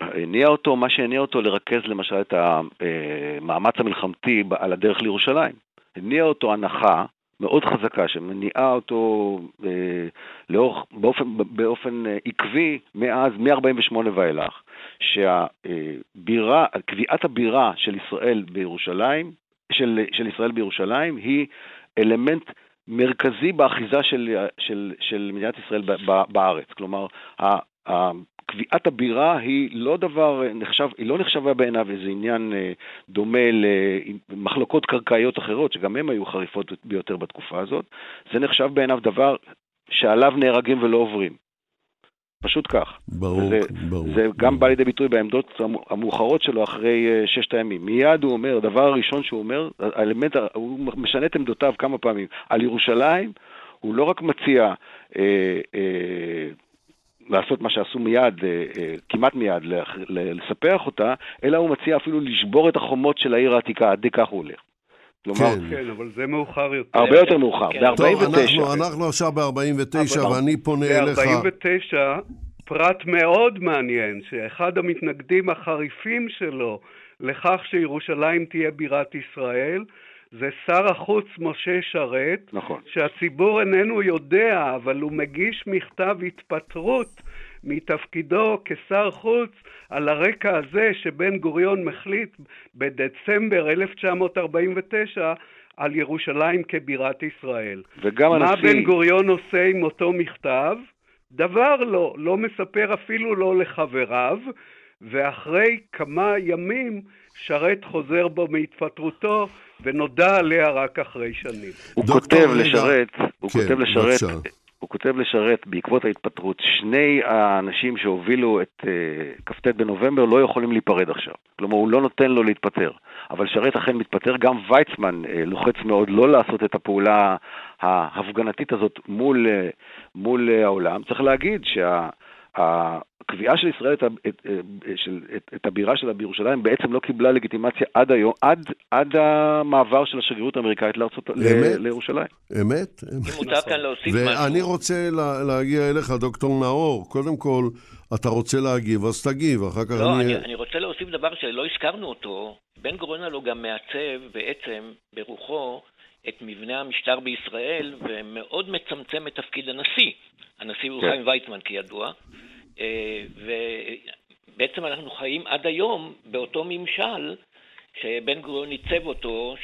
הניע אותו, מה שהניע אותו לרכז למשל את המאמץ המלחמתי על הדרך לירושלים. הניע אותו הנחה מאוד חזקה שמניעה אותו אה, לאורך, באופן, באופן אה, עקבי מאז, מ-48 ואילך, שהבירה, קביעת הבירה של ישראל בירושלים, של, של ישראל בירושלים היא אלמנט מרכזי באחיזה של, של, של מדינת ישראל בארץ. כלומר, קביעת הבירה היא לא דבר נחשב, היא לא נחשבה בעיניו איזה עניין אה, דומה למחלוקות קרקעיות אחרות, שגם הן היו חריפות ביותר בתקופה הזאת. זה נחשב בעיניו דבר שעליו נהרגים ולא עוברים. פשוט כך. ברור, וזה, ברור. זה גם בא לידי ביטוי בעמדות המאוחרות שלו אחרי uh, ששת הימים. מיד הוא אומר, הדבר הראשון שהוא אומר, האלמנט, הוא משנה את עמדותיו כמה פעמים. על ירושלים, הוא לא רק מציע אה, אה, לעשות מה שעשו מיד, אה, אה, כמעט מיד, לספח אותה, אלא הוא מציע אפילו לשבור את החומות של העיר העתיקה, עד כך הוא הולך. כלומר, כן. כן, אבל זה מאוחר יותר. הרבה יותר מאוחר, כן. ב-49. טוב, אנחנו, אנחנו עכשיו ב-49, ואני פונה אליך. ב-49, פרט מאוד מעניין, שאחד המתנגדים החריפים שלו לכך שירושלים תהיה בירת ישראל, זה שר החוץ משה שרת, נכון. שהציבור איננו יודע, אבל הוא מגיש מכתב התפטרות מתפקידו כשר חוץ על הרקע הזה שבן גוריון מחליט בדצמבר 1949 על ירושלים כבירת ישראל. וגם הנשיא... מה בן גוריון עושה עם אותו מכתב? דבר לא, לא מספר אפילו לא לחבריו, ואחרי כמה ימים שרת חוזר בו מהתפטרותו ונודע עליה רק אחרי שנים. הוא כותב לשרת, הוא כן, כותב לשרת, הוא כותב לשרת בעקבות ההתפטרות, שני האנשים שהובילו את uh, כ"ט בנובמבר לא יכולים להיפרד עכשיו. כלומר, הוא לא נותן לו להתפטר. אבל שרת אכן מתפטר, גם ויצמן uh, לוחץ מאוד לא לעשות את הפעולה ההפגנתית הזאת מול, uh, מול uh, העולם. צריך להגיד שה... הקביעה של ישראל את, את, של, את, את הבירה שלה בירושלים בעצם לא קיבלה לגיטימציה עד היום, עד, עד המעבר של השגרירות האמריקאית לארצות, אמת, לירושלים. אמת. ואני רוצה לה, להגיע אליך, דוקטור נאור. קודם כל, אתה רוצה להגיב, אז תגיב, אחר כך לא, אני... אני, אני רוצה להוסיף דבר שלא הזכרנו אותו. בן גוריון הלוא גם מעצב בעצם ברוחו את מבנה המשטר בישראל ומאוד מצמצם את תפקיד הנשיא. הנשיא הוא כן. חיים ויצמן כידוע. אה, ובעצם אנחנו חיים עד היום באותו ממשל שבן גוריון ניצב אותו,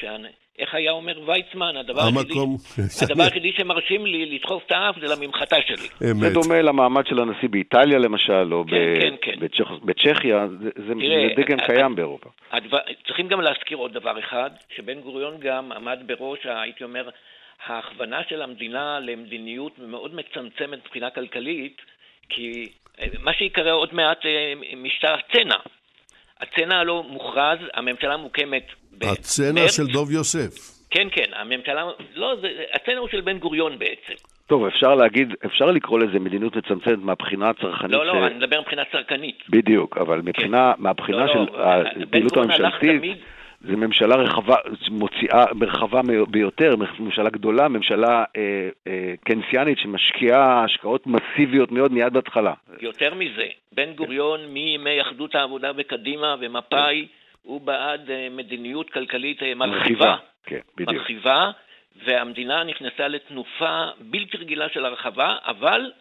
איך היה אומר ויצמן, הדבר המקום... היחידי, הדבר שמרשים לי לדחוף את האף זה לממחטה שלי. אמת. זה דומה למעמד של הנשיא באיטליה למשל, או כן, ב... כן, כן. בצ'כ... בצ'כיה, זה, זה דגם קיים באירופה. הדבר... צריכים גם להזכיר עוד דבר אחד, שבן גוריון גם עמד בראש, הייתי אומר, ההכוונה של המדינה למדיניות מאוד מצמצמת מבחינה כלכלית, כי מה שיקרא עוד מעט אה, משטר הצנע. הצנע הלא מוכרז, הממשלה מוקמת במרץ. הצנע של דוב יוסף. כן, כן, הממשלה, לא, זה, הצנע הוא של בן גוריון בעצם. טוב, אפשר להגיד, אפשר לקרוא לזה מדיניות מצמצמת מהבחינה הצרכנית. לא, לא, ש... אני מדבר מבחינה צרכנית. בדיוק, אבל מבחינה, כן. מהבחינה לא, של לא, הפעילות הממשלתית... זו ממשלה רחבה, מוציאה, רחבה ביותר, ממשלה גדולה, ממשלה אה, אה, קנסיאנית שמשקיעה השקעות מסיביות מאוד מיד בהתחלה. יותר מזה, בן גוריון מימי אחדות העבודה וקדימה ומפא"י, הוא בעד אה, מדיניות כלכלית אה, מרחיבה. כן, בדיוק. מרחיבה, והמדינה נכנסה לתנופה בלתי רגילה של הרחבה, אבל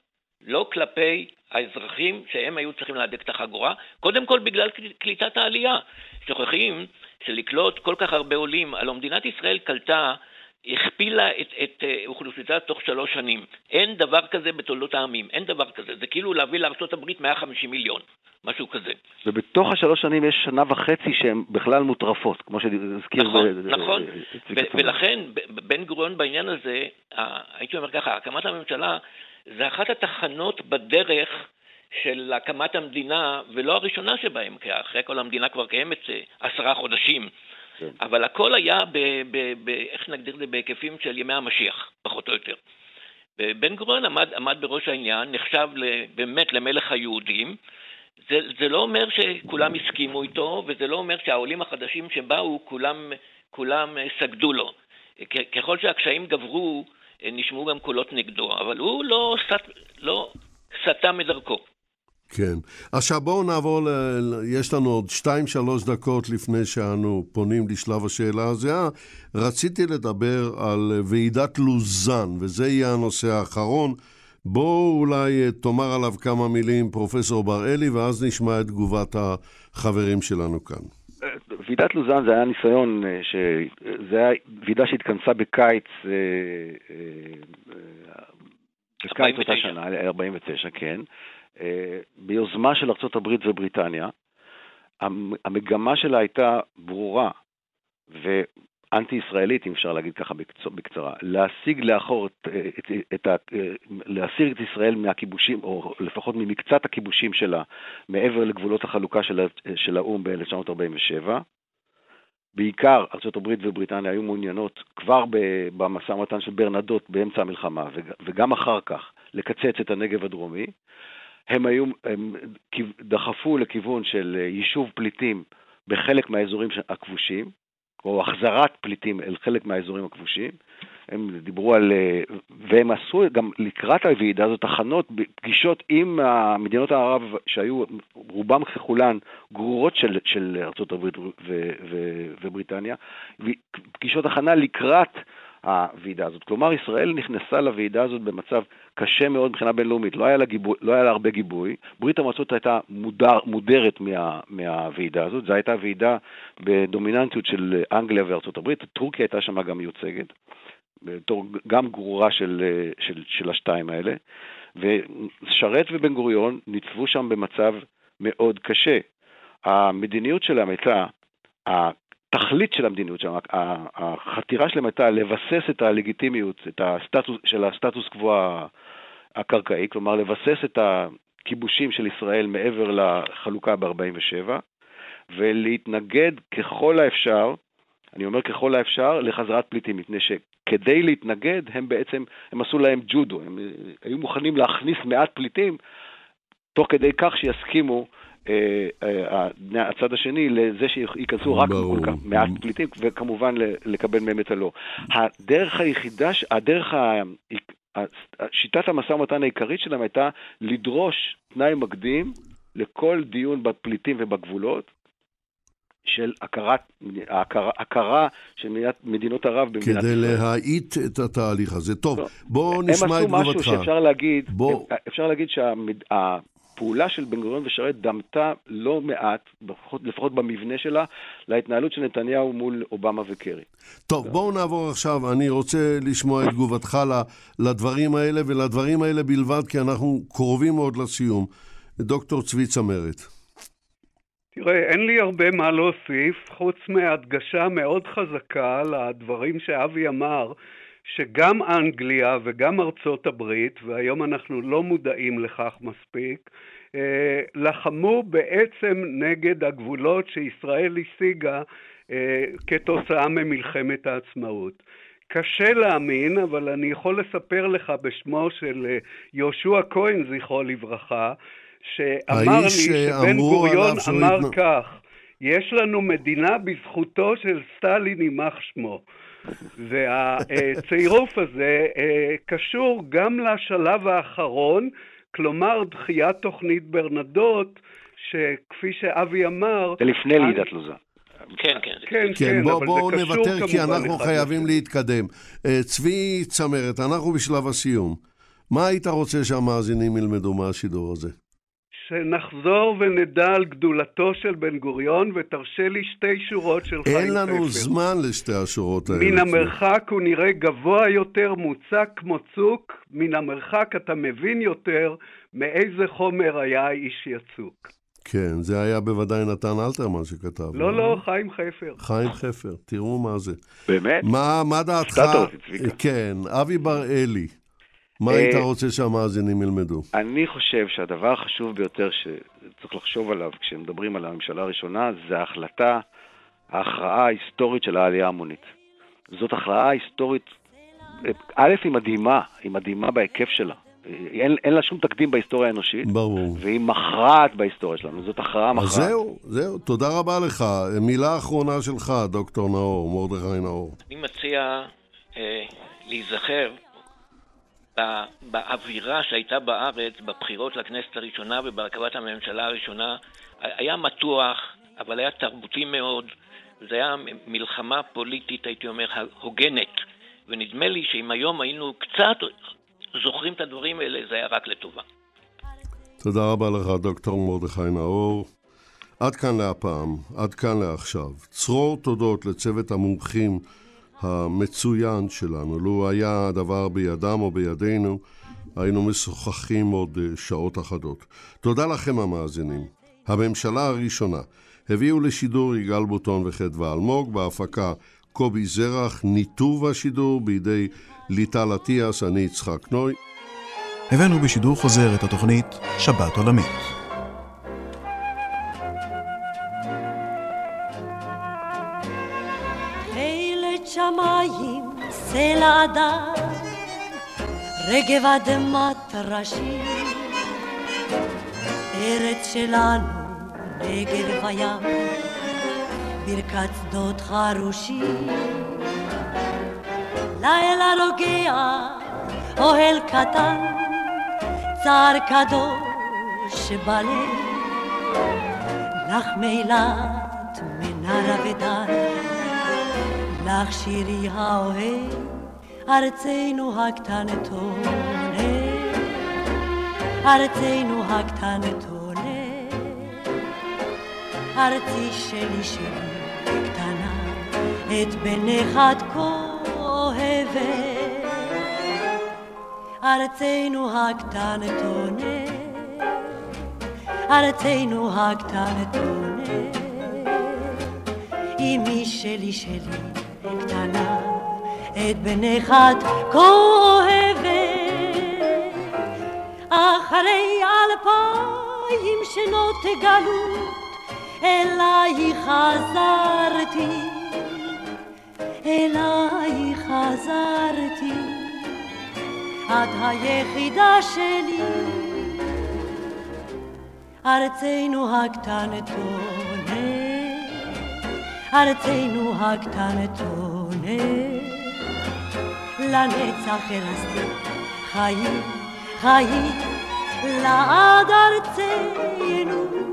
לא כלפי האזרחים שהם היו צריכים להדק את החגורה, קודם כל בגלל קליטת העלייה. שוכחים שלקלוט כל כך הרבה עולים, הלוא מדינת ישראל קלטה, הכפילה את, את אה, אוכלוסייתה תוך שלוש שנים. אין דבר כזה בתולדות העמים, אין דבר כזה. זה כאילו להביא לארה"ב 150 מיליון, משהו כזה. ובתוך השלוש שנים יש שנה וחצי שהן בכלל מוטרפות, כמו שהזכיר... נכון, ב- נכון. ו- ולכן בן גוריון בעניין הזה, הייתי אומר ככה, הקמת הממשלה זה אחת התחנות בדרך של הקמת המדינה, ולא הראשונה שבהם, כי אחרי כל המדינה כבר קיימת אה, עשרה חודשים. כן. אבל הכל היה, ב, ב, ב, איך נגדיר את זה, בהיקפים של ימי המשיח, פחות או יותר. ובן גוריון עמד, עמד בראש העניין, נחשב באמת למלך היהודים. זה, זה לא אומר שכולם הסכימו איתו, וזה לא אומר שהעולים החדשים שבאו, כולם, כולם אה, סגדו לו. ככל שהקשיים גברו, אה, נשמעו גם קולות נגדו, אבל הוא לא, סט, לא סטה מדרכו. כן. עכשיו בואו נעבור, ל... יש לנו עוד 2-3 דקות לפני שאנו פונים לשלב השאלה הזהה. רציתי לדבר על ועידת לוזן, וזה יהיה הנושא האחרון. בואו אולי תאמר עליו כמה מילים, פרופסור בראלי, ואז נשמע את תגובת החברים שלנו כאן. ועידת לוזן זה היה ניסיון, אה, ש... זה היה ועידה שהתכנסה בקיץ, אה, אה, בקיץ אותה שנה, 49, כן. ביוזמה של ארה"ב ובריטניה. המגמה שלה הייתה ברורה, אנטי-ישראלית, אם אפשר להגיד ככה בקצרה, להשיג לאחור את, את, את, את, להסיר את ישראל מהכיבושים, או לפחות ממקצת הכיבושים שלה, מעבר לגבולות החלוקה של, של האו"ם ב-1947. בעיקר ארה"ב ובריטניה היו מעוניינות כבר במשא ומתן של ברנדות באמצע המלחמה, וגם אחר כך, לקצץ את הנגב הדרומי. הם היו, הם דחפו לכיוון של יישוב פליטים בחלק מהאזורים הכבושים, או החזרת פליטים אל חלק מהאזורים הכבושים. הם דיברו על, אה, והם עשו גם לקראת הוועידה הזאת הכנות, פגישות עם מדינות הערב שהיו רובם ככולן גרורות של, של ארה"ב ובריטניה, פגישות הכנה לקראת הוועידה הזאת. כלומר, ישראל נכנסה לוועידה הזאת במצב קשה מאוד מבחינה בינלאומית, לא היה לה, גיבוי, לא היה לה הרבה גיבוי. ברית המועצות הייתה מודר, מודרת מה, מהוועידה הזאת, זו הייתה ועידה בדומיננטיות של אנגליה וארצות הברית, טורקיה הייתה שם גם מיוצגת, בתור גם גרורה של, של, של השתיים האלה, ושרת ובן גוריון ניצבו שם במצב מאוד קשה. המדיניות שלהם הייתה התכלית של המדיניות שלהם, החתירה שלהם הייתה לבסס את הלגיטימיות את הסטטוס, של הסטטוס קוו הקרקעי, כלומר לבסס את הכיבושים של ישראל מעבר לחלוקה ב-47, ולהתנגד ככל האפשר, אני אומר ככל האפשר, לחזרת פליטים, מפני שכדי להתנגד, הם בעצם, הם עשו להם ג'ודו, הם היו מוכנים להכניס מעט פליטים, תוך כדי כך שיסכימו אה, הצד השני לזה שייכנסו רק כל כך מעט פליטים, וכמובן לקבל מהם את הלא. הדרך היחידה, הדרך, שיטת המשא ומתן העיקרית שלהם הייתה לדרוש תנאי מקדים לכל דיון בפליטים ובגבולות, של הכרת, הכרה, הכרה של מדינת, מדינות ערב במדינת ישראל. כדי להאיט את התהליך הזה. טוב, לא, בואו נשמע את תגובתך. הם עשו משהו שאפשר להגיד, בוא... אפשר להגיד הפעולה של בן גוריון ושרת דמתה לא מעט, לפחות, לפחות במבנה שלה, להתנהלות של נתניהו מול אובמה וקרי. טוב, בואו נעבור עכשיו, אני רוצה לשמוע את תגובתך לדברים האלה, ולדברים האלה בלבד, כי אנחנו קרובים מאוד לסיום. דוקטור צבי צמרת. תראה, אין לי הרבה מה להוסיף, חוץ מהדגשה מאוד חזקה לדברים שאבי אמר, שגם אנגליה וגם ארצות הברית, והיום אנחנו לא מודעים לכך מספיק, אה, לחמו בעצם נגד הגבולות שישראל השיגה אה, כתוצאה ממלחמת העצמאות. קשה להאמין, אבל אני יכול לספר לך בשמו של אה, יהושע כהן, זכרו לברכה, שאמר לי שבן גוריון אמר כך, יש לנו מדינה בזכותו של סטלין יימח שמו. והצירוף הזה אה, קשור גם לשלב האחרון, כלומר דחיית תוכנית ברנדות, שכפי שאבי אמר... זה לפני לידת לוזה. כן, כן. כן, כן, כן בואו בוא נוותר כי אנחנו חייבים להתקדם. אה, צבי צמרת, אנחנו בשלב הסיום. מה היית רוצה שהמאזינים ילמדו מהשידור הזה? שנחזור ונדע על גדולתו של בן גוריון, ותרשה לי שתי שורות של חיים ספר. אין לנו ספר. זמן לשתי השורות האלה. מן המרחק הוא נראה גבוה יותר, מוצק כמו צוק, מן המרחק אתה מבין יותר מאיזה חומר היה האיש יצוק. כן, זה היה בוודאי נתן אלתרמן שכתב. לא, לא, חיים חפר. חיים חפר, תראו מה זה. באמת? מה, מה דעתך? כן, אבי בר-אלי. מה היית אה, רוצה שהמאזינים ילמדו? אני חושב שהדבר החשוב ביותר שצריך לחשוב עליו כשמדברים על הממשלה הראשונה, זה ההחלטה, ההכרעה ההיסטורית של העלייה ההמונית. זאת הכרעה היסטורית, א', היא מדהימה, היא מדהימה בהיקף שלה. אין, אין לה שום תקדים בהיסטוריה האנושית. ברור. והיא מכרעת בהיסטוריה שלנו, זאת הכרעה מכרעת. אז זהו, זהו, תודה רבה לך. מילה אחרונה שלך, דוקטור נאור, מרדכי נאור. אני מציע אה, להיזכר באווירה שהייתה בארץ בבחירות לכנסת הראשונה ובהרכבת הממשלה הראשונה היה מתוח, אבל היה תרבותי מאוד. זה היה מלחמה פוליטית, הייתי אומר, הוגנת. ונדמה לי שאם היום היינו קצת זוכרים את הדברים האלה, זה היה רק לטובה. תודה רבה לך, דוקטור מרדכי נאור. עד כאן להפעם, עד כאן לעכשיו. צרור תודות לצוות המומחים המצוין שלנו. לו היה הדבר בידם או בידינו, היינו משוחחים עוד אה, שעות אחדות. תודה לכם המאזינים. הממשלה הראשונה הביאו לשידור יגאל בוטון וחדווה אלמוג, בהפקה קובי זרח, ניתוב השידור בידי ליטל אטיאס, אני יצחק נוי. הבאנו בשידור חוזר את התוכנית שבת עולמית. סלע אדם, רגב אדמת ראשי, ארץ שלנו, נגב וים, ברכת שדות חרושים. לילה רוגע, אוהל קטן, צער קדוש בלב, לך מילת מנרה ודן. לך שירי האוהב, ארצנו הקטנטונת, ארצנו הקטנטונת, ארצי שלי שלי קטנה, את בנך את כה אוהבת, ארצנו הקטנטונת, ארצנו הקטנטונת, אמי שלי שלי קטנה, את בנך את כה אוהבת. אחרי אלפיים שנות גלות, אליי חזרתי, אליי חזרתי, את היחידה שלי, ארצנו הקטנטון. ארצנו הקטנטונת. לנצח הרסתי חיים, חיים, לעד ארצנו.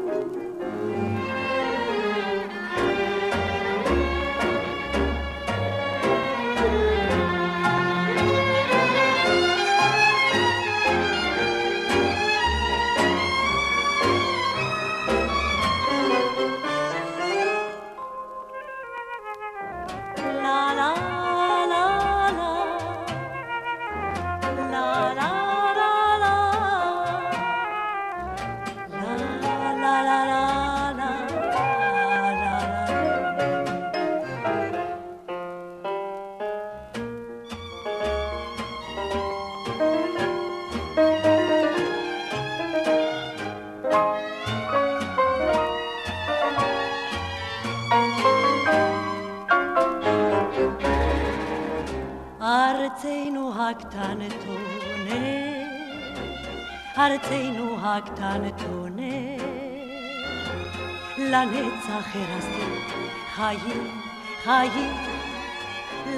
ארצנו הקטנטונת, לנצח הרסתי חיים, חיים,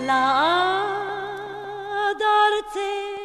לעד ארצנו.